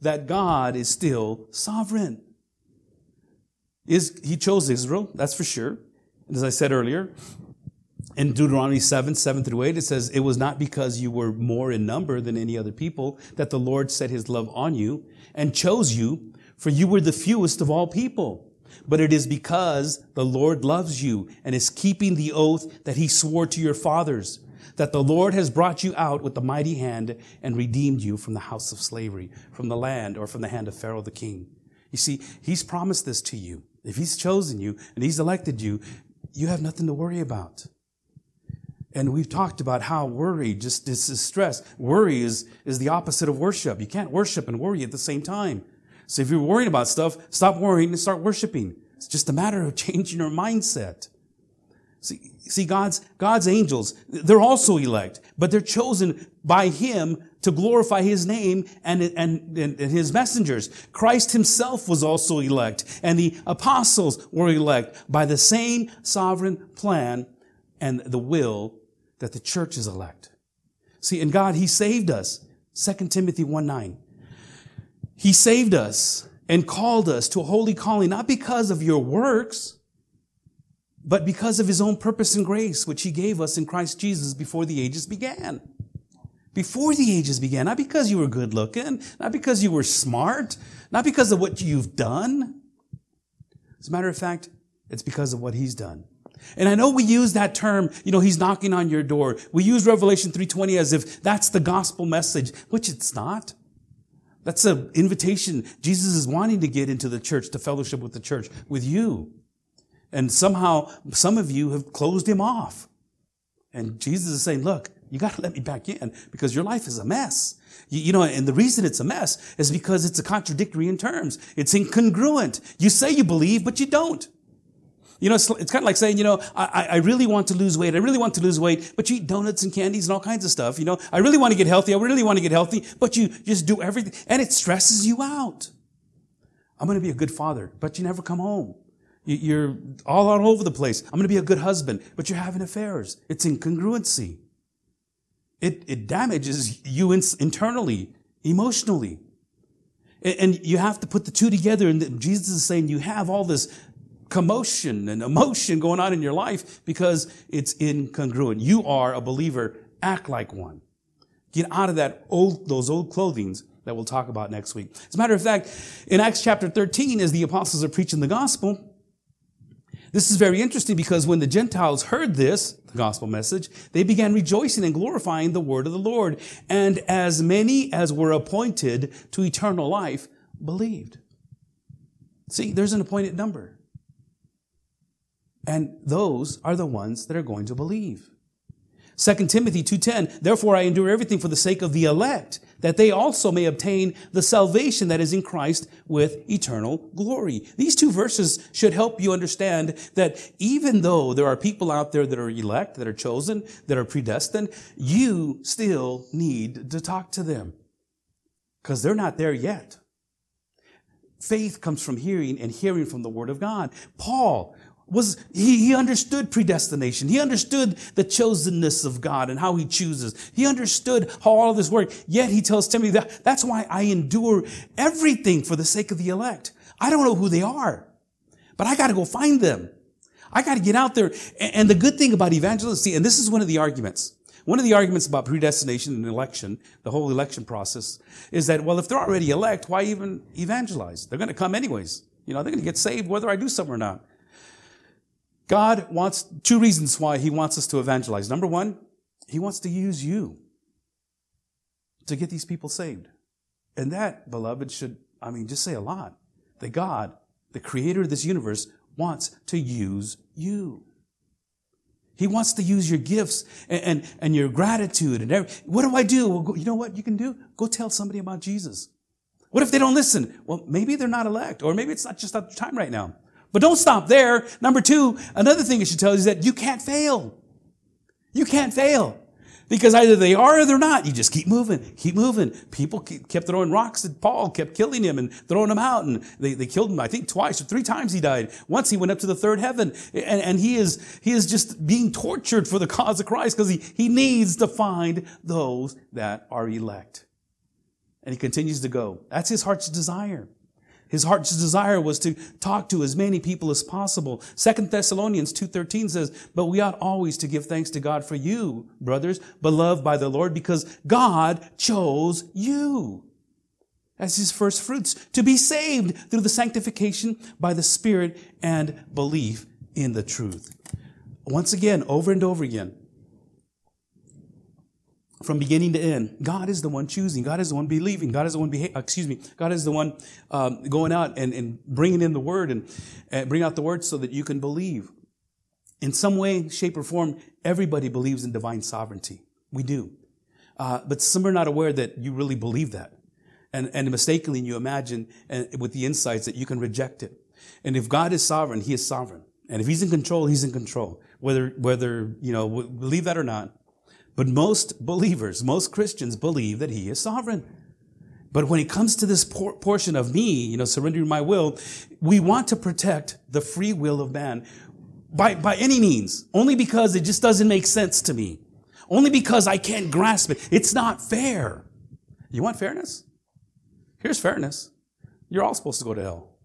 that God is still sovereign. Is, he chose Israel, that's for sure. And as I said earlier, in Deuteronomy 7, 7 through 8, it says, It was not because you were more in number than any other people that the Lord set his love on you and chose you, for you were the fewest of all people. But it is because the Lord loves you and is keeping the oath that he swore to your fathers, that the Lord has brought you out with a mighty hand and redeemed you from the house of slavery, from the land or from the hand of Pharaoh the king. You see, he's promised this to you. If he's chosen you and he's elected you, you have nothing to worry about. And we've talked about how worry just is stress. Worry is, is the opposite of worship. You can't worship and worry at the same time. So if you're worrying about stuff, stop worrying and start worshiping. It's just a matter of changing your mindset. See, see God's, God's angels, they're also elect, but they're chosen by Him to glorify His name and, and, and, His messengers. Christ Himself was also elect, and the apostles were elect by the same sovereign plan and the will that the church is elect. See, in God, He saved us. 2 Timothy 1 9. He saved us and called us to a holy calling, not because of your works, but because of His own purpose and grace, which He gave us in Christ Jesus before the ages began. Before the ages began, not because you were good looking, not because you were smart, not because of what you've done. As a matter of fact, it's because of what He's done. And I know we use that term, you know, he's knocking on your door. We use Revelation 3.20 as if that's the gospel message, which it's not. That's an invitation. Jesus is wanting to get into the church, to fellowship with the church, with you. And somehow, some of you have closed him off. And Jesus is saying, look, you got to let me back in because your life is a mess. You, you, know, and the reason it's a mess is because it's a contradictory in terms. It's incongruent. You say you believe, but you don't. You know, it's, it's kind of like saying, you know, I, I really want to lose weight. I really want to lose weight, but you eat donuts and candies and all kinds of stuff. You know, I really want to get healthy. I really want to get healthy, but you just do everything and it stresses you out. I'm going to be a good father, but you never come home. You're all all over the place. I'm going to be a good husband, but you're having affairs. It's incongruency. It, it damages you in, internally, emotionally. And you have to put the two together. And Jesus is saying you have all this commotion and emotion going on in your life because it's incongruent. You are a believer. Act like one. Get out of that old, those old clothings that we'll talk about next week. As a matter of fact, in Acts chapter 13, as the apostles are preaching the gospel, this is very interesting because when the Gentiles heard this, the gospel message, they began rejoicing and glorifying the word of the Lord. And as many as were appointed to eternal life believed. See, there's an appointed number. And those are the ones that are going to believe. 2 Timothy 2:10 Therefore I endure everything for the sake of the elect that they also may obtain the salvation that is in Christ with eternal glory. These two verses should help you understand that even though there are people out there that are elect, that are chosen, that are predestined, you still need to talk to them because they're not there yet. Faith comes from hearing and hearing from the word of God. Paul was he, he understood predestination. He understood the chosenness of God and how he chooses. He understood how all of this worked. Yet he tells Timothy that that's why I endure everything for the sake of the elect. I don't know who they are, but I got to go find them. I got to get out there. And the good thing about evangelism, and this is one of the arguments. One of the arguments about predestination and election, the whole election process, is that, well, if they're already elect, why even evangelize? They're going to come anyways. You know, they're going to get saved whether I do something or not. God wants two reasons why he wants us to evangelize. Number one, he wants to use you to get these people saved. And that, beloved, should, I mean, just say a lot. That God, the creator of this universe, wants to use you. He wants to use your gifts and, and, and your gratitude and everything. What do I do? Well, go, you know what you can do? Go tell somebody about Jesus. What if they don't listen? Well, maybe they're not elect, or maybe it's not just not time right now. But don't stop there. Number two, another thing it should tell you is that you can't fail. You can't fail. Because either they are or they're not. You just keep moving, keep moving. People kept throwing rocks at Paul, kept killing him and throwing him out. And they, they killed him, I think, twice or three times he died. Once he went up to the third heaven. And, and he is, he is just being tortured for the cause of Christ because he, he needs to find those that are elect. And he continues to go. That's his heart's desire. His heart's desire was to talk to as many people as possible. Second Thessalonians 2.13 says, But we ought always to give thanks to God for you, brothers, beloved by the Lord, because God chose you as his first fruits to be saved through the sanctification by the Spirit and belief in the truth. Once again, over and over again, from beginning to end. God is the one choosing. God is the one believing. God is the one, beha- excuse me, God is the one um, going out and, and bringing in the word and, and bring out the word so that you can believe. In some way, shape, or form, everybody believes in divine sovereignty. We do. Uh, but some are not aware that you really believe that. And, and mistakenly you imagine and with the insights that you can reject it. And if God is sovereign, He is sovereign. And if He's in control, He's in control. Whether, whether, you know, believe that or not, but most believers, most Christians believe that he is sovereign. But when it comes to this por- portion of me, you know, surrendering my will, we want to protect the free will of man by, by any means, only because it just doesn't make sense to me. Only because I can't grasp it. It's not fair. You want fairness? Here's fairness. You're all supposed to go to hell.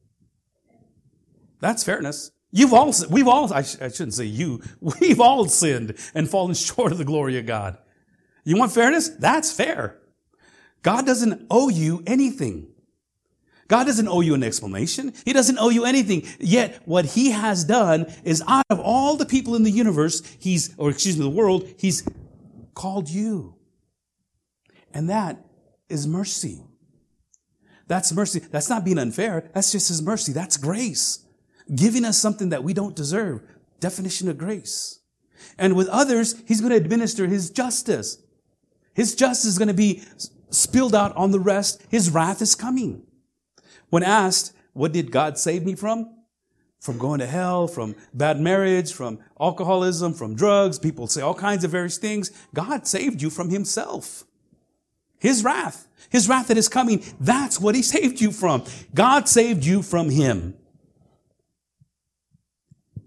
That's fairness. You've all, we've all, I, sh- I shouldn't say you, we've all sinned and fallen short of the glory of God. You want fairness? That's fair. God doesn't owe you anything. God doesn't owe you an explanation. He doesn't owe you anything. Yet what he has done is out of all the people in the universe, he's, or excuse me, the world, he's called you. And that is mercy. That's mercy. That's not being unfair. That's just his mercy. That's grace giving us something that we don't deserve. Definition of grace. And with others, he's going to administer his justice. His justice is going to be spilled out on the rest. His wrath is coming. When asked, what did God save me from? From going to hell, from bad marriage, from alcoholism, from drugs. People say all kinds of various things. God saved you from himself. His wrath. His wrath that is coming. That's what he saved you from. God saved you from him.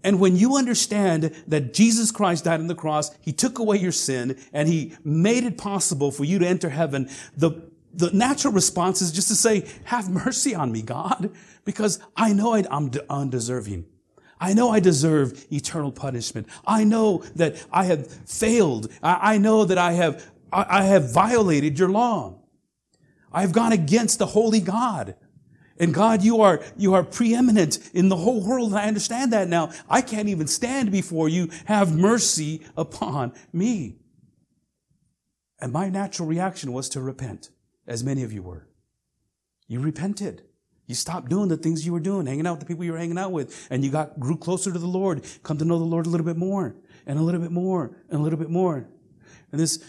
And when you understand that Jesus Christ died on the cross, He took away your sin and He made it possible for you to enter heaven, the, the natural response is just to say, have mercy on me, God, because I know I'm undeserving. I know I deserve eternal punishment. I know that I have failed. I know that I have, I have violated your law. I have gone against the holy God. And God, you are, you are preeminent in the whole world. And I understand that now. I can't even stand before you. Have mercy upon me. And my natural reaction was to repent, as many of you were. You repented. You stopped doing the things you were doing, hanging out with the people you were hanging out with, and you got grew closer to the Lord, come to know the Lord a little bit more, and a little bit more, and a little bit more. And this,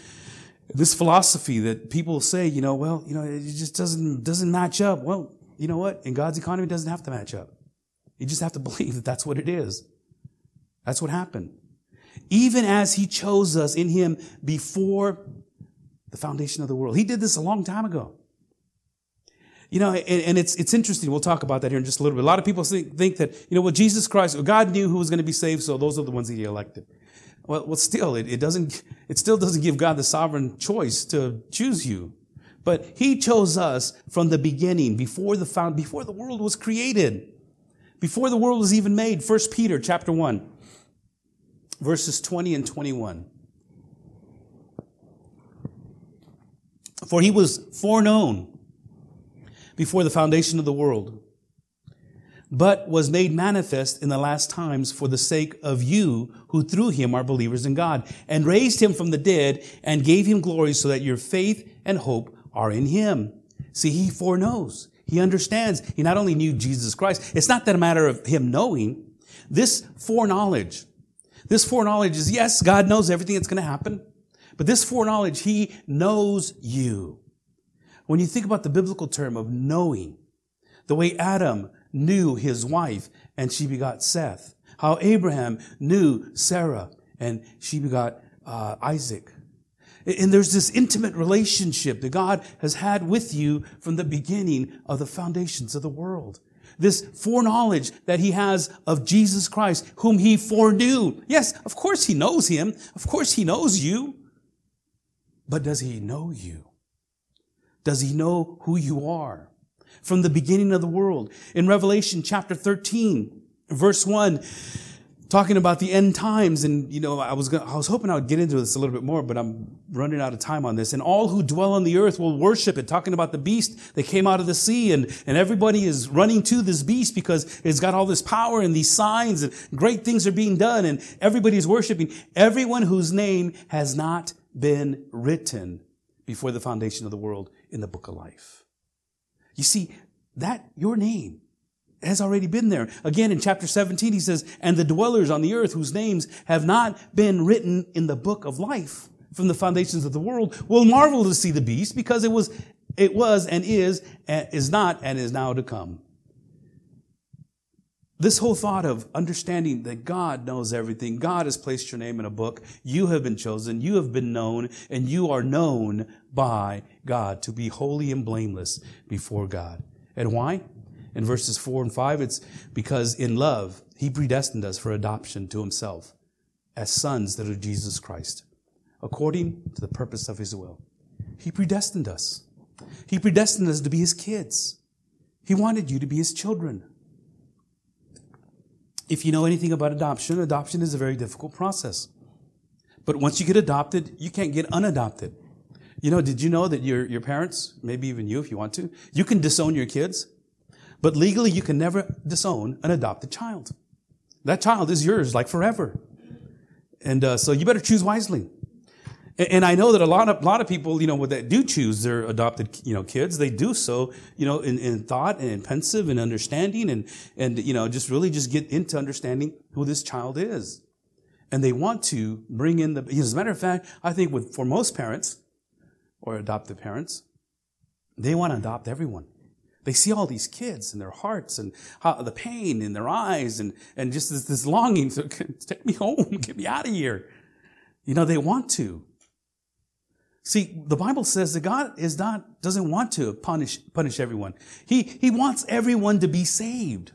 this philosophy that people say, you know, well, you know, it just doesn't, doesn't match up. Well, you know what? In God's economy, it doesn't have to match up. You just have to believe that that's what it is. That's what happened. Even as He chose us in Him before the foundation of the world. He did this a long time ago. You know, and, and, it's, it's interesting. We'll talk about that here in just a little bit. A lot of people think, think that, you know, well, Jesus Christ, God knew who was going to be saved, so those are the ones that he elected. Well, well still, it, it doesn't, it still doesn't give God the sovereign choice to choose you. But he chose us from the beginning, before the found, before the world was created, before the world was even made. 1 Peter chapter 1, verses 20 and 21. For he was foreknown before the foundation of the world, but was made manifest in the last times for the sake of you who through him are believers in God, and raised him from the dead and gave him glory so that your faith and hope are in him. See, he foreknows. He understands. He not only knew Jesus Christ, it's not that a matter of him knowing. This foreknowledge, this foreknowledge is yes, God knows everything that's going to happen, but this foreknowledge, he knows you. When you think about the biblical term of knowing, the way Adam knew his wife and she begot Seth, how Abraham knew Sarah and she begot uh, Isaac, and there's this intimate relationship that God has had with you from the beginning of the foundations of the world. This foreknowledge that he has of Jesus Christ, whom he foreknew. Yes, of course he knows him. Of course he knows you. But does he know you? Does he know who you are? from the beginning of the world. In Revelation chapter 13, verse 1, talking about the end times and you know i was gonna, i was hoping i would get into this a little bit more but i'm running out of time on this. And all who dwell on the earth will worship it talking about the beast that came out of the sea and and everybody is running to this beast because it's got all this power and these signs and great things are being done and everybody's worshiping. Everyone whose name has not been written before the foundation of the world in the book of life. You see that your name has already been there. Again, in chapter 17, he says, and the dwellers on the earth whose names have not been written in the book of life from the foundations of the world will marvel to see the beast because it was, it was and is, and is not and is now to come. This whole thought of understanding that God knows everything, God has placed your name in a book, you have been chosen, you have been known, and you are known by God to be holy and blameless before God. And why? In verses 4 and 5, it's because in love, he predestined us for adoption to himself as sons that are Jesus Christ, according to the purpose of his will. He predestined us. He predestined us to be his kids. He wanted you to be his children. If you know anything about adoption, adoption is a very difficult process. But once you get adopted, you can't get unadopted. You know, did you know that your, your parents, maybe even you if you want to, you can disown your kids? But legally, you can never disown an adopted child. That child is yours, like forever. And uh, so you better choose wisely. And, I know that a lot of a lot of people, you know, that do choose their adopted, you know, kids, they do so, you know, in, in thought and in pensive and understanding, and and you know, just really just get into understanding who this child is, and they want to bring in the. As a matter of fact, I think with for most parents or adoptive parents, they want to adopt everyone. They see all these kids and their hearts and how, the pain in their eyes and, and just this, this longing to take me home, get me out of here. You know, they want to. See, the Bible says that God is not, doesn't want to punish, punish everyone. He, he wants everyone to be saved.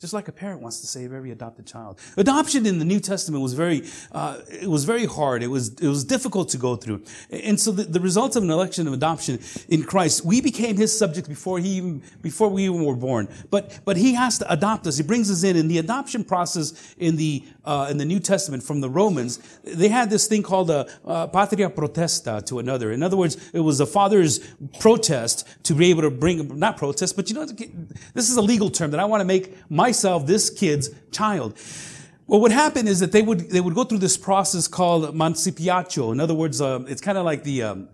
Just like a parent wants to save every adopted child. Adoption in the New Testament was very, uh, it was very hard. It was, it was difficult to go through. And so the, the result of an election of adoption in Christ, we became his subject before he even, before we even were born. But, but he has to adopt us. He brings us in. In the adoption process in the, uh, in the New Testament from the Romans, they had this thing called a, a patria protesta to another. In other words, it was a father's protest to be able to bring, not protest, but you know, this is a legal term that I want to make myself this kid's child. Well, What would happen is that they would, they would go through this process called emancipatio. In other words, uh, it's kind of like the um,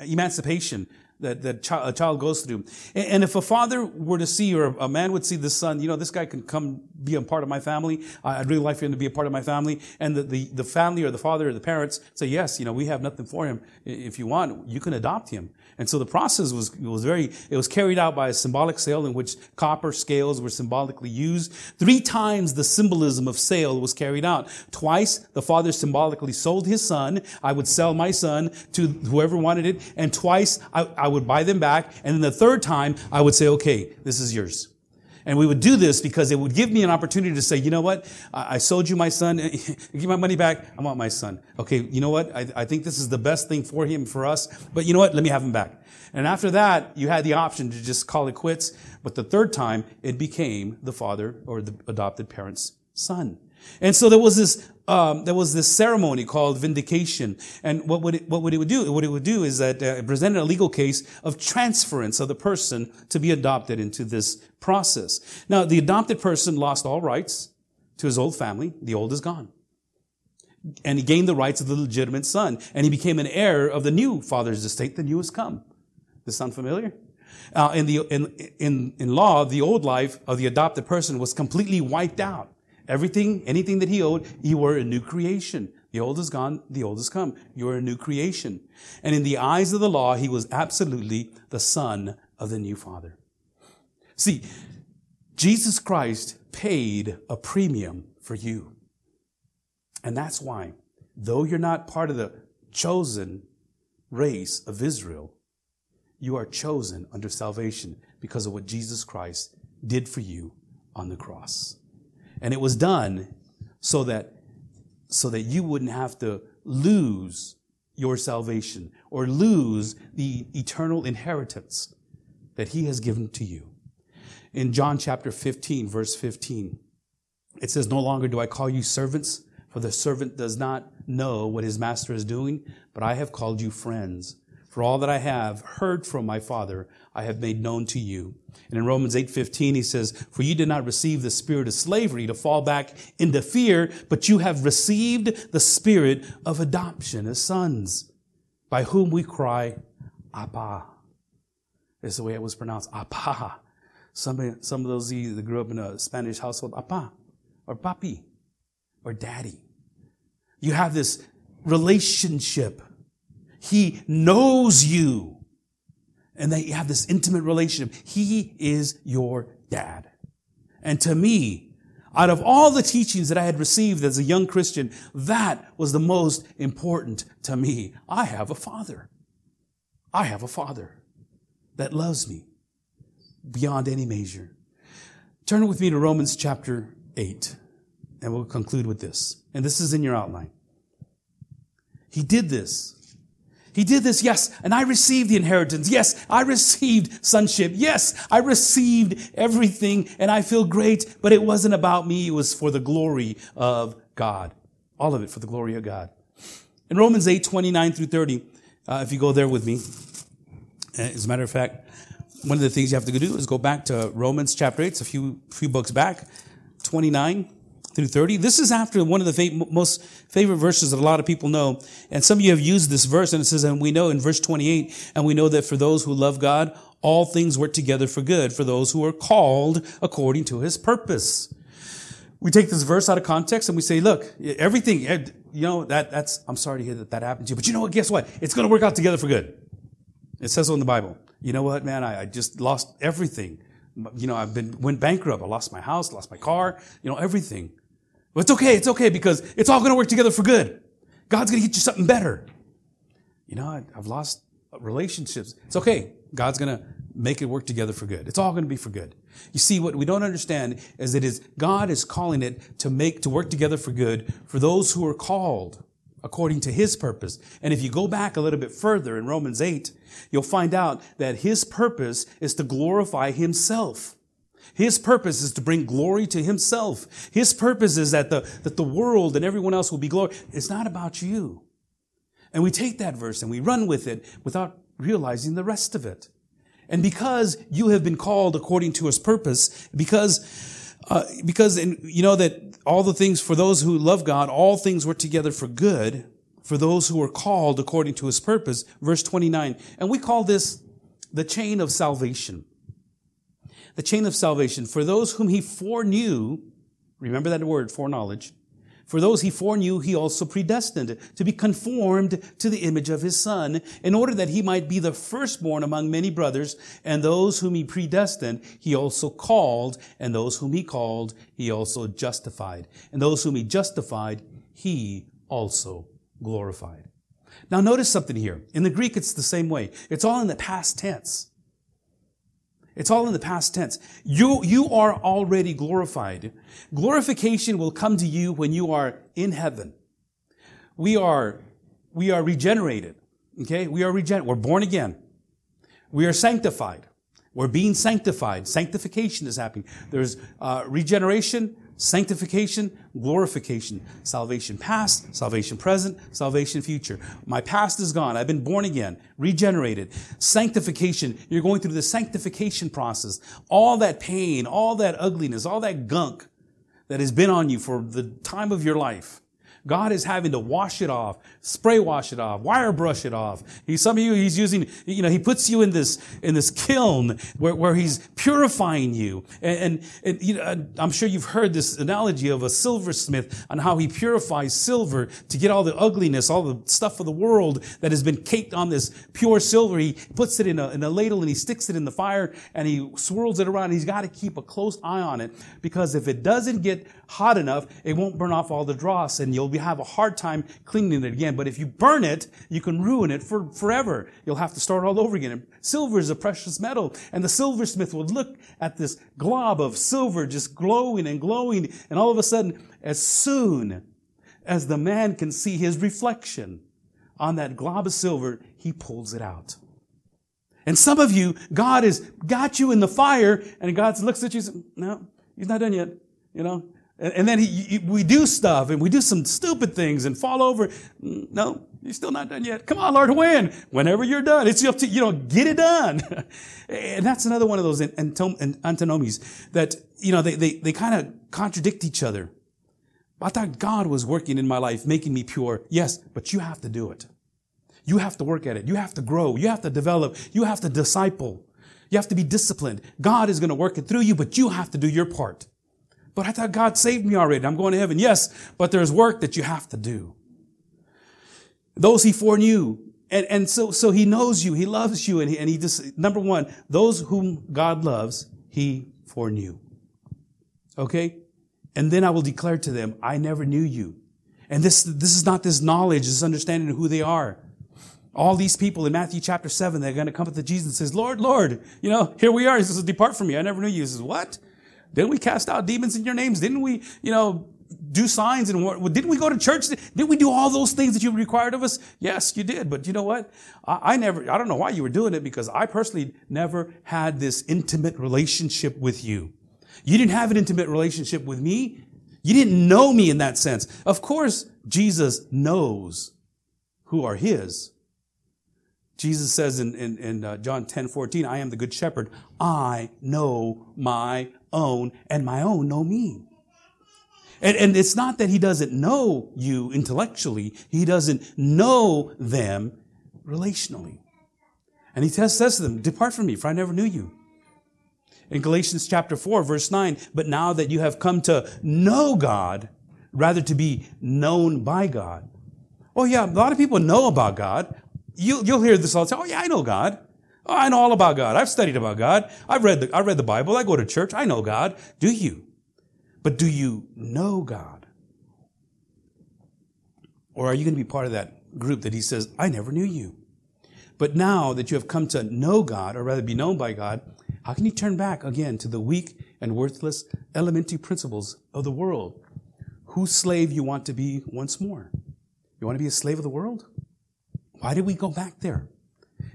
emancipation that, that a child goes through. And, and, if a father were to see, or a man would see the son, you know, this guy can come be a part of my family. I'd really like for him to be a part of my family. And the, the, the family or the father or the parents say, yes, you know, we have nothing for him. If you want, you can adopt him. And so the process was, was very, it was carried out by a symbolic sale in which copper scales were symbolically used. Three times the symbolism of sale was carried out. Twice the father symbolically sold his son. I would sell my son to whoever wanted it. And twice I, I would buy them back. And then the third time I would say, okay, this is yours. And we would do this because it would give me an opportunity to say, you know what? I, sold you my son. Give my money back. I want my son. Okay, you know what? I, I think this is the best thing for him, for us. But you know what? Let me have him back. And after that, you had the option to just call it quits. But the third time, it became the father or the adopted parent's son. And so there was this um, there was this ceremony called vindication, and what would it, what would it would do? What it would do is that uh, it presented a legal case of transference of the person to be adopted into this process. Now, the adopted person lost all rights to his old family. The old is gone, and he gained the rights of the legitimate son, and he became an heir of the new father's estate. The new has come. Does sound familiar? Uh, in the in, in in law, the old life of the adopted person was completely wiped out. Everything, anything that he owed, you were a new creation. The old is gone, the old has come. You are a new creation. And in the eyes of the law, he was absolutely the son of the new father. See, Jesus Christ paid a premium for you. And that's why, though you're not part of the chosen race of Israel, you are chosen under salvation because of what Jesus Christ did for you on the cross. And it was done so that, so that you wouldn't have to lose your salvation or lose the eternal inheritance that he has given to you. In John chapter 15, verse 15, it says, No longer do I call you servants, for the servant does not know what his master is doing, but I have called you friends. For all that I have heard from my Father, I have made known to you. And in Romans 8:15 he says, "For you did not receive the spirit of slavery to fall back into fear, but you have received the spirit of adoption as sons, by whom we cry, Abba." Is the way it was pronounced, Abba. Some, some of those that grew up in a Spanish household, Abba, or Papi, or Daddy. You have this relationship. He knows you. And that you have this intimate relationship. He is your dad. And to me, out of all the teachings that I had received as a young Christian, that was the most important to me. I have a father. I have a father that loves me beyond any measure. Turn with me to Romans chapter 8, and we'll conclude with this. And this is in your outline. He did this. He did this, yes, and I received the inheritance. Yes, I received sonship. Yes, I received everything, and I feel great, but it wasn't about me. It was for the glory of God. All of it for the glory of God. In Romans 8, 29 through 30, uh, if you go there with me, uh, as a matter of fact, one of the things you have to do is go back to Romans chapter 8. It's a few, few books back, 29 through 30. This is after one of the fa- most favorite verses that a lot of people know. And some of you have used this verse and it says, and we know in verse 28, and we know that for those who love God, all things work together for good for those who are called according to his purpose. We take this verse out of context and we say, look, everything, eh, you know, that, that's, I'm sorry to hear that that happened to you, but you know what? Guess what? It's going to work out together for good. It says so in the Bible. You know what, man? I, I just lost everything. You know, I've been, went bankrupt. I lost my house, lost my car, you know, everything. But it's okay. It's okay because it's all going to work together for good. God's going to get you something better. You know, I, I've lost relationships. It's okay. God's going to make it work together for good. It's all going to be for good. You see, what we don't understand is that is God is calling it to make, to work together for good for those who are called according to his purpose. And if you go back a little bit further in Romans 8, you'll find out that his purpose is to glorify himself. His purpose is to bring glory to himself. His purpose is that the, that the world and everyone else will be glory. It's not about you. And we take that verse and we run with it without realizing the rest of it. And because you have been called according to his purpose, because, uh, because, and you know that all the things for those who love God, all things work together for good for those who are called according to his purpose. Verse 29. And we call this the chain of salvation the chain of salvation. For those whom he foreknew, remember that word, foreknowledge, for those he foreknew, he also predestined to be conformed to the image of his son, in order that he might be the firstborn among many brothers. And those whom he predestined, he also called. And those whom he called, he also justified. And those whom he justified, he also glorified. Now notice something here. In the Greek, it's the same way. It's all in the past tense. It's all in the past tense. You, you are already glorified. Glorification will come to you when you are in heaven. We are, we are regenerated. Okay? We are regenerated. We're born again. We are sanctified. We're being sanctified. Sanctification is happening. There's uh, regeneration, Sanctification, glorification, salvation past, salvation present, salvation future. My past is gone. I've been born again, regenerated. Sanctification, you're going through the sanctification process. All that pain, all that ugliness, all that gunk that has been on you for the time of your life God is having to wash it off, spray wash it off, wire brush it off. He, some of you, he's using, you know, he puts you in this, in this kiln where, where he's purifying you. And, and, and you know, I'm sure you've heard this analogy of a silversmith on how he purifies silver to get all the ugliness, all the stuff of the world that has been caked on this pure silver. He puts it in a, in a ladle and he sticks it in the fire and he swirls it around. He's got to keep a close eye on it because if it doesn't get hot enough, it won't burn off all the dross and you'll have a hard time cleaning it again. But if you burn it, you can ruin it for forever. You'll have to start all over again. Silver is a precious metal and the silversmith would look at this glob of silver just glowing and glowing and all of a sudden, as soon as the man can see his reflection on that glob of silver, he pulls it out. And some of you, God has got you in the fire, and God looks at you and says, no, he's not done yet. You know, and, and then he, we do stuff and we do some stupid things and fall over. No, you're still not done yet. Come on, Lord, when? Whenever you're done. It's up to, you know, get it done. and that's another one of those antinomies that, you know, they, they, they kind of contradict each other. I thought God was working in my life, making me pure. Yes, but you have to do it. You have to work at it. You have to grow. You have to develop. You have to disciple. You have to be disciplined. God is going to work it through you, but you have to do your part. But I thought God saved me already. I'm going to heaven. Yes, but there's work that you have to do. Those he foreknew. And, and so, so he knows you. He loves you. And he, and he just, number one, those whom God loves, he foreknew. Okay? And then I will declare to them, I never knew you. And this, this is not this knowledge, this understanding of who they are. All these people in Matthew chapter 7, they're going to come up to Jesus and says, Lord, Lord, you know, here we are. He says, depart from me. I never knew you. He says, what? Didn't we cast out demons in your names? Didn't we, you know, do signs and what? Didn't we go to church? Didn't we do all those things that you required of us? Yes, you did. But you know what? I, I never, I don't know why you were doing it because I personally never had this intimate relationship with you. You didn't have an intimate relationship with me. You didn't know me in that sense. Of course, Jesus knows who are his. Jesus says in, in, in uh, John 10 14, I am the good shepherd. I know my own, and my own know me. And, and it's not that he doesn't know you intellectually, he doesn't know them relationally. And he says to them, Depart from me, for I never knew you. In Galatians chapter 4, verse 9, but now that you have come to know God, rather to be known by God. Oh yeah, a lot of people know about God. You, you'll hear this all the time. Oh yeah, I know God. I know all about God. I've studied about God. I've read the, I read the Bible. I go to church. I know God. Do you? But do you know God? Or are you going to be part of that group that he says, I never knew you? But now that you have come to know God, or rather be known by God, how can you turn back again to the weak and worthless elementary principles of the world? Whose slave you want to be once more? You want to be a slave of the world? Why did we go back there?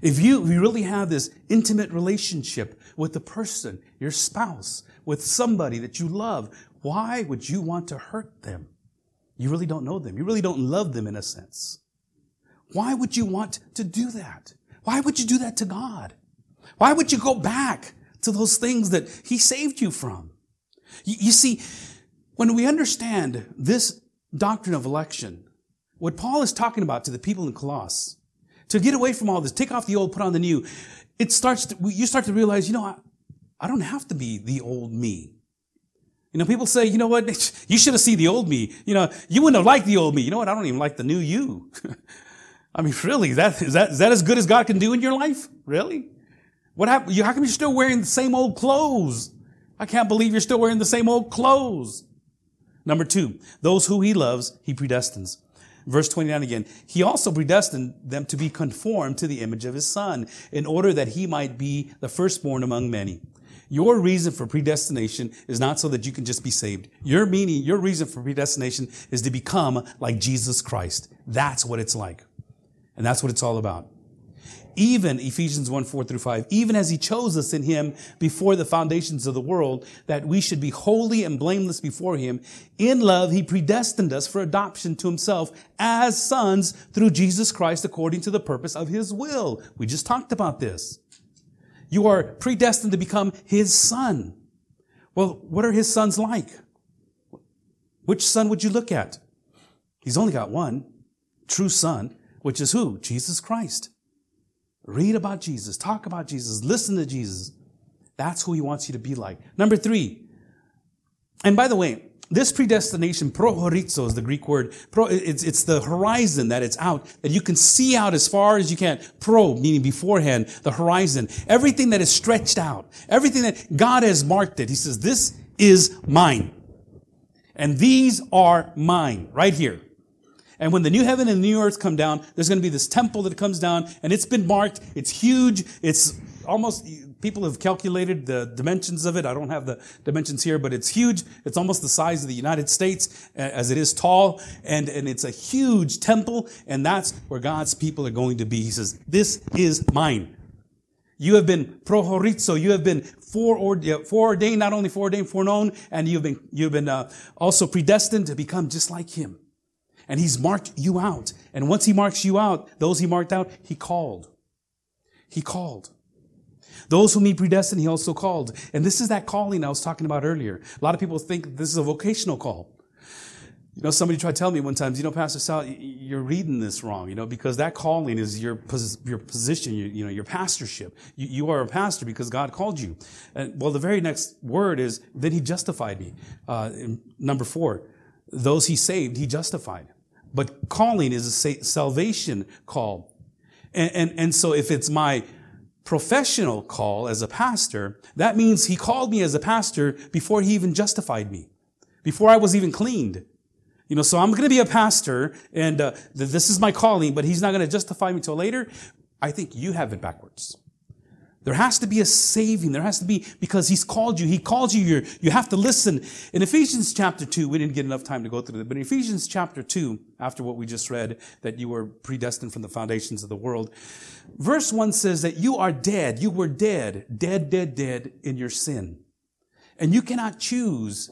If you, if you really have this intimate relationship with the person, your spouse, with somebody that you love, why would you want to hurt them? You really don't know them. You really don't love them in a sense. Why would you want to do that? Why would you do that to God? Why would you go back to those things that He saved you from? You, you see, when we understand this doctrine of election, what Paul is talking about to the people in Colossus, to get away from all this, take off the old, put on the new, it starts to, you start to realize, you know, I, I don't have to be the old me. You know, people say, you know what, you should have seen the old me. You know, you wouldn't have liked the old me. You know what, I don't even like the new you. I mean, really, that, is that, is that as good as God can do in your life? Really? What happened? How come you're still wearing the same old clothes? I can't believe you're still wearing the same old clothes. Number two, those who he loves, he predestines. Verse 29 again. He also predestined them to be conformed to the image of his son in order that he might be the firstborn among many. Your reason for predestination is not so that you can just be saved. Your meaning, your reason for predestination is to become like Jesus Christ. That's what it's like. And that's what it's all about even Ephesians 1, 4 through 5, even as he chose us in him before the foundations of the world, that we should be holy and blameless before him. In love, he predestined us for adoption to himself as sons through Jesus Christ according to the purpose of his will. We just talked about this. You are predestined to become his son. Well, what are his sons like? Which son would you look at? He's only got one true son, which is who? Jesus Christ. Read about Jesus, talk about Jesus, listen to Jesus. That's who he wants you to be like. Number three, and by the way, this predestination, prohorizo is the Greek word. Pro, it's, it's the horizon that it's out, that you can see out as far as you can. Pro, meaning beforehand, the horizon. Everything that is stretched out. Everything that God has marked it. He says, this is mine. And these are mine, right here. And when the new heaven and the new earth come down, there's going to be this temple that comes down and it's been marked. It's huge. It's almost, people have calculated the dimensions of it. I don't have the dimensions here, but it's huge. It's almost the size of the United States as it is tall. And, and it's a huge temple. And that's where God's people are going to be. He says, this is mine. You have been prohorizo. You have been foreordained, foreordained, not only foreordained, foreknown, and you've been, you've been uh, also predestined to become just like him. And he's marked you out. And once he marks you out, those he marked out, he called. He called. Those whom he predestined, he also called. And this is that calling I was talking about earlier. A lot of people think this is a vocational call. You know, somebody tried to tell me one time, you know, Pastor Sal, you're reading this wrong, you know, because that calling is your, your position, you, you know, your pastorship. You, you, are a pastor because God called you. And, well, the very next word is, then he justified me. Uh, number four, those he saved, he justified. But calling is a salvation call. And, and, and so if it's my professional call as a pastor, that means he called me as a pastor before he even justified me, before I was even cleaned. You know, so I'm going to be a pastor and uh, this is my calling, but he's not going to justify me till later. I think you have it backwards. There has to be a saving. There has to be, because he's called you. He called you. you you have to listen. In Ephesians chapter 2, we didn't get enough time to go through it, but in Ephesians chapter 2, after what we just read, that you were predestined from the foundations of the world, verse 1 says that you are dead. You were dead, dead, dead, dead in your sin. And you cannot choose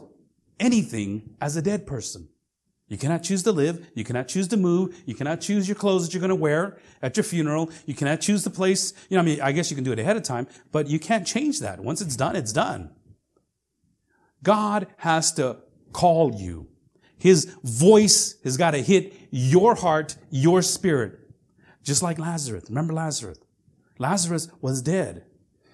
anything as a dead person. You cannot choose to live. You cannot choose to move. You cannot choose your clothes that you're going to wear at your funeral. You cannot choose the place. You know, I mean, I guess you can do it ahead of time, but you can't change that. Once it's done, it's done. God has to call you. His voice has got to hit your heart, your spirit. Just like Lazarus. Remember Lazarus? Lazarus was dead.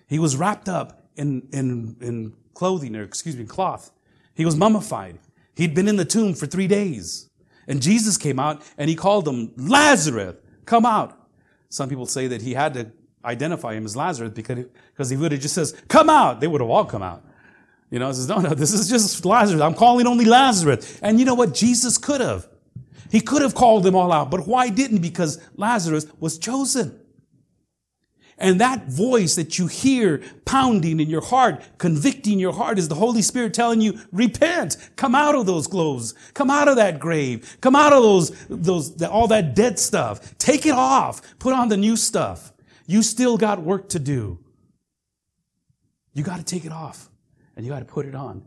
He was wrapped up in, in, in clothing, or excuse me, cloth. He was mummified. He'd been in the tomb for three days. And Jesus came out and he called him, Lazarus, come out. Some people say that he had to identify him as Lazarus because, because he would have just says, come out. They would have all come out. You know, says, no, no, this is just Lazarus. I'm calling only Lazarus. And you know what? Jesus could have. He could have called them all out, but why didn't? Because Lazarus was chosen. And that voice that you hear pounding in your heart, convicting your heart is the Holy Spirit telling you, repent, come out of those clothes, come out of that grave, come out of those, those, all that dead stuff. Take it off. Put on the new stuff. You still got work to do. You got to take it off and you got to put it on.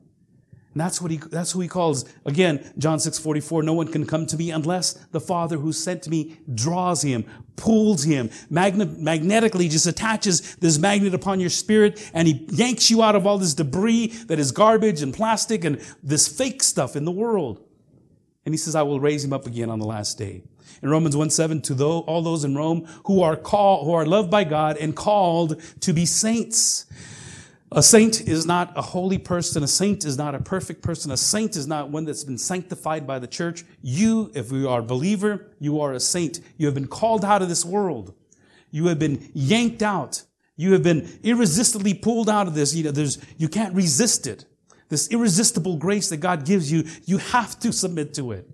And that's what he, that's who he calls. Again, John 6 44, no one can come to me unless the Father who sent me draws him, pulls him, magnetically just attaches this magnet upon your spirit and he yanks you out of all this debris that is garbage and plastic and this fake stuff in the world. And he says, I will raise him up again on the last day. In Romans 1 7, to all those in Rome who are called, who are loved by God and called to be saints. A saint is not a holy person. A saint is not a perfect person. A saint is not one that's been sanctified by the church. You, if you are a believer, you are a saint. You have been called out of this world. You have been yanked out. You have been irresistibly pulled out of this. You know, there's, you can't resist it. This irresistible grace that God gives you, you have to submit to it.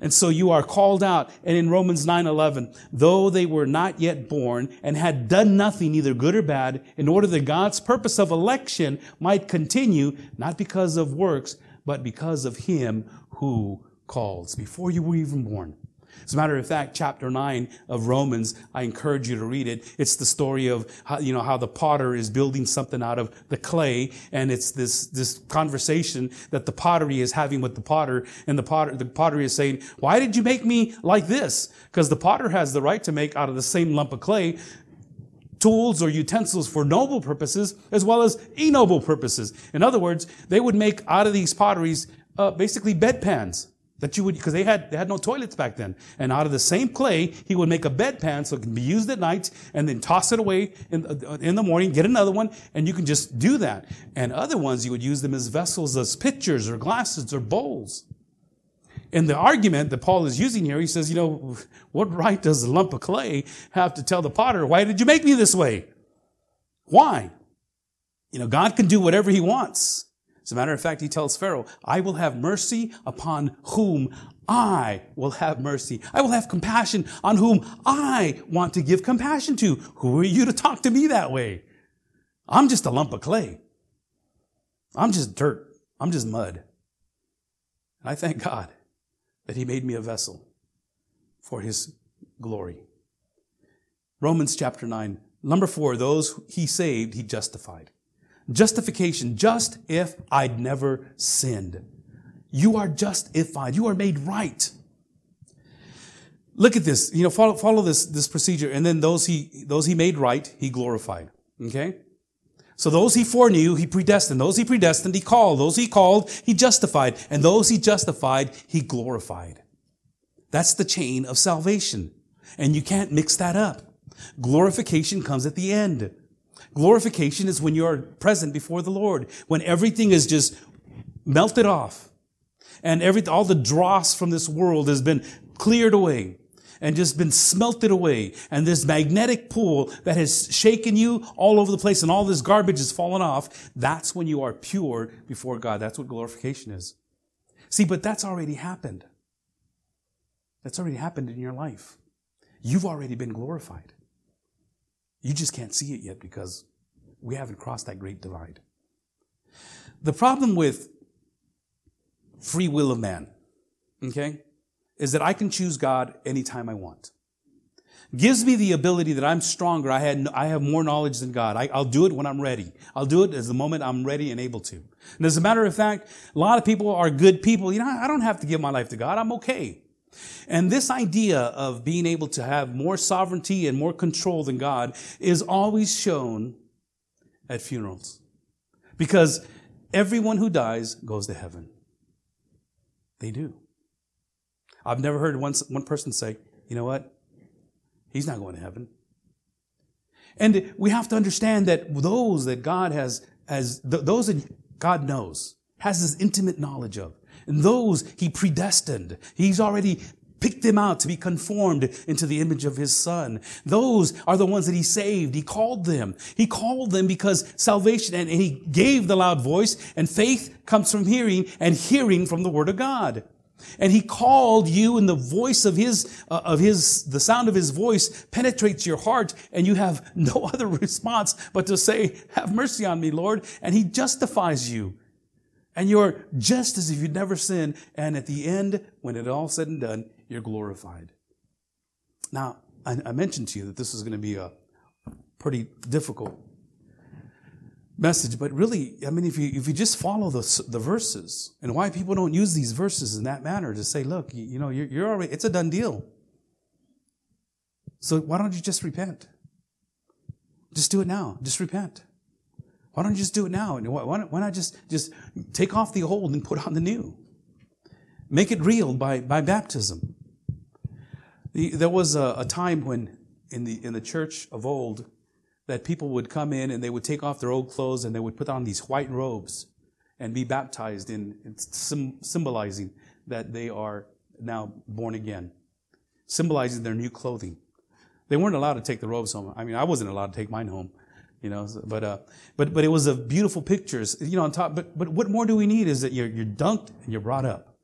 And so you are called out. And in Romans 9:11, though they were not yet born and had done nothing either good or bad, in order that God's purpose of election might continue, not because of works, but because of him who calls. Before you were even born. As a matter of fact, chapter 9 of Romans, I encourage you to read it. It's the story of how, you know, how the potter is building something out of the clay. And it's this, this conversation that the pottery is having with the potter. And the potter, the pottery is saying, why did you make me like this? Because the potter has the right to make out of the same lump of clay tools or utensils for noble purposes as well as ignoble purposes. In other words, they would make out of these potteries uh, basically bedpans that you would, because they had, they had no toilets back then. And out of the same clay, he would make a bedpan so it can be used at night and then toss it away in, uh, in the morning, get another one, and you can just do that. And other ones, you would use them as vessels, as pitchers or glasses or bowls. In the argument that Paul is using here, he says, you know, what right does a lump of clay have to tell the potter, why did you make me this way? Why? You know, God can do whatever he wants. As a matter of fact, he tells Pharaoh, I will have mercy upon whom I will have mercy. I will have compassion on whom I want to give compassion to. Who are you to talk to me that way? I'm just a lump of clay. I'm just dirt. I'm just mud. And I thank God that he made me a vessel for his glory. Romans chapter 9, Number four, those he saved, he justified. Justification, just if I'd never sinned. You are justified. You are made right. Look at this. You know, follow, follow this, this procedure. And then those he, those he made right, he glorified. Okay? So those he foreknew, he predestined. Those he predestined, he called. Those he called, he justified. And those he justified, he glorified. That's the chain of salvation. And you can't mix that up. Glorification comes at the end. Glorification is when you are present before the Lord, when everything is just melted off and every, all the dross from this world has been cleared away and just been smelted away. And this magnetic pull that has shaken you all over the place and all this garbage has fallen off. That's when you are pure before God. That's what glorification is. See, but that's already happened. That's already happened in your life. You've already been glorified. You just can't see it yet because we haven't crossed that great divide. The problem with free will of man, okay, is that I can choose God anytime I want. Gives me the ability that I'm stronger. I, had, I have more knowledge than God. I, will do it when I'm ready. I'll do it as the moment I'm ready and able to. And as a matter of fact, a lot of people are good people. You know, I don't have to give my life to God. I'm okay. And this idea of being able to have more sovereignty and more control than God is always shown at funerals. Because everyone who dies goes to heaven. They do. I've never heard one, one person say, you know what? He's not going to heaven. And we have to understand that those that God has, has those that God knows, has this intimate knowledge of, and those he predestined, he's already picked them out to be conformed into the image of his son. Those are the ones that he saved. He called them. He called them because salvation, and he gave the loud voice, and faith comes from hearing, and hearing from the word of God. And he called you and the voice of his, uh, of his, the sound of his voice penetrates your heart and you have no other response but to say, have mercy on me, Lord. And he justifies you. And you're just as if you'd never sinned. And at the end, when it all said and done, you're glorified. Now, I, mentioned to you that this is going to be a pretty difficult message, but really, I mean, if you, if you just follow the, the verses and why people don't use these verses in that manner to say, look, you, you know, you're, you're already, it's a done deal. So why don't you just repent? Just do it now. Just repent. Why don't you just do it now? And why, why not just, just take off the old and put on the new? Make it real by, by baptism. The, there was a, a time when in the, in the church of old, that people would come in and they would take off their old clothes and they would put on these white robes and be baptized in, in symbolizing that they are now born again, symbolizing their new clothing. They weren't allowed to take the robes home. I mean, I wasn't allowed to take mine home, you know. But uh, but but it was a beautiful pictures, you know. On top, but but what more do we need is that you're you're dunked and you're brought up.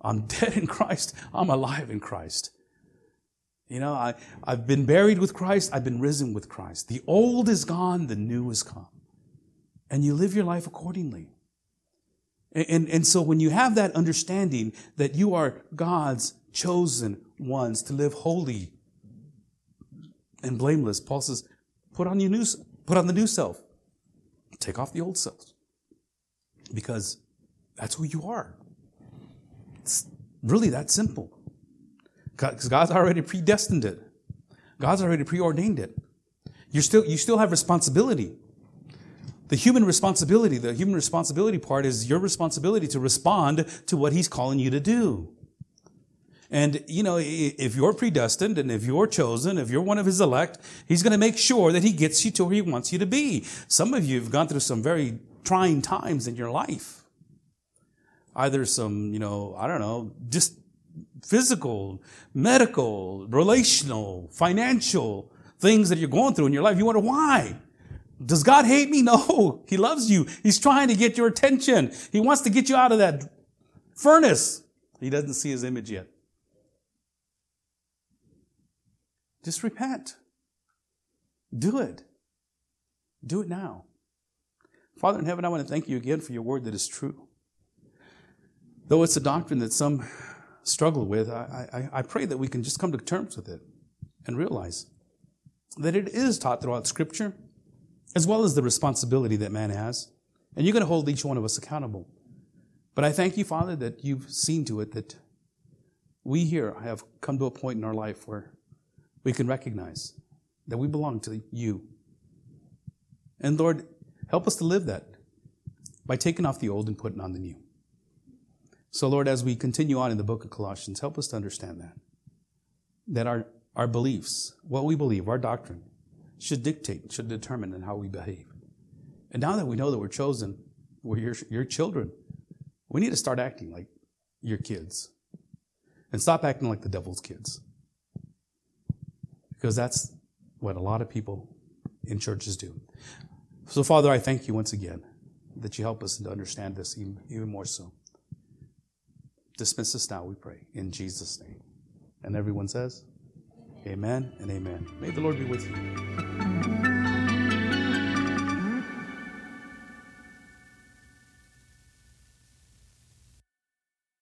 I'm dead in Christ. I'm alive in Christ. You know, I, I've been buried with Christ, I've been risen with Christ. The old is gone, the new is come. And you live your life accordingly. And, and, and so when you have that understanding that you are God's chosen ones to live holy and blameless, Paul says, put on your new, put on the new self. Take off the old self. Because that's who you are. It's really that simple. Because God's already predestined it. God's already preordained it. you still, you still have responsibility. The human responsibility, the human responsibility part is your responsibility to respond to what He's calling you to do. And, you know, if you're predestined and if you're chosen, if you're one of his elect, he's going to make sure that he gets you to where he wants you to be. Some of you have gone through some very trying times in your life. Either some, you know, I don't know, just physical, medical, relational, financial things that you're going through in your life. You wonder why. Does God hate me? No, He loves you. He's trying to get your attention. He wants to get you out of that furnace. He doesn't see His image yet. Just repent. Do it. Do it now. Father in heaven, I want to thank you again for your word that is true. Though it's a doctrine that some struggle with, I, I, I pray that we can just come to terms with it and realize that it is taught throughout Scripture, as well as the responsibility that man has. And you're going to hold each one of us accountable. But I thank you, Father, that you've seen to it that we here have come to a point in our life where we can recognize that we belong to you. And Lord, help us to live that by taking off the old and putting on the new. So, Lord, as we continue on in the book of Colossians, help us to understand that. That our, our beliefs, what we believe, our doctrine, should dictate, should determine in how we behave. And now that we know that we're chosen, we're your, your children, we need to start acting like your kids. And stop acting like the devil's kids. Because that's what a lot of people in churches do. So, Father, I thank you once again that you help us to understand this even, even more so. Dismiss us now, we pray, in Jesus' name. And everyone says, Amen and amen. May the Lord be with you.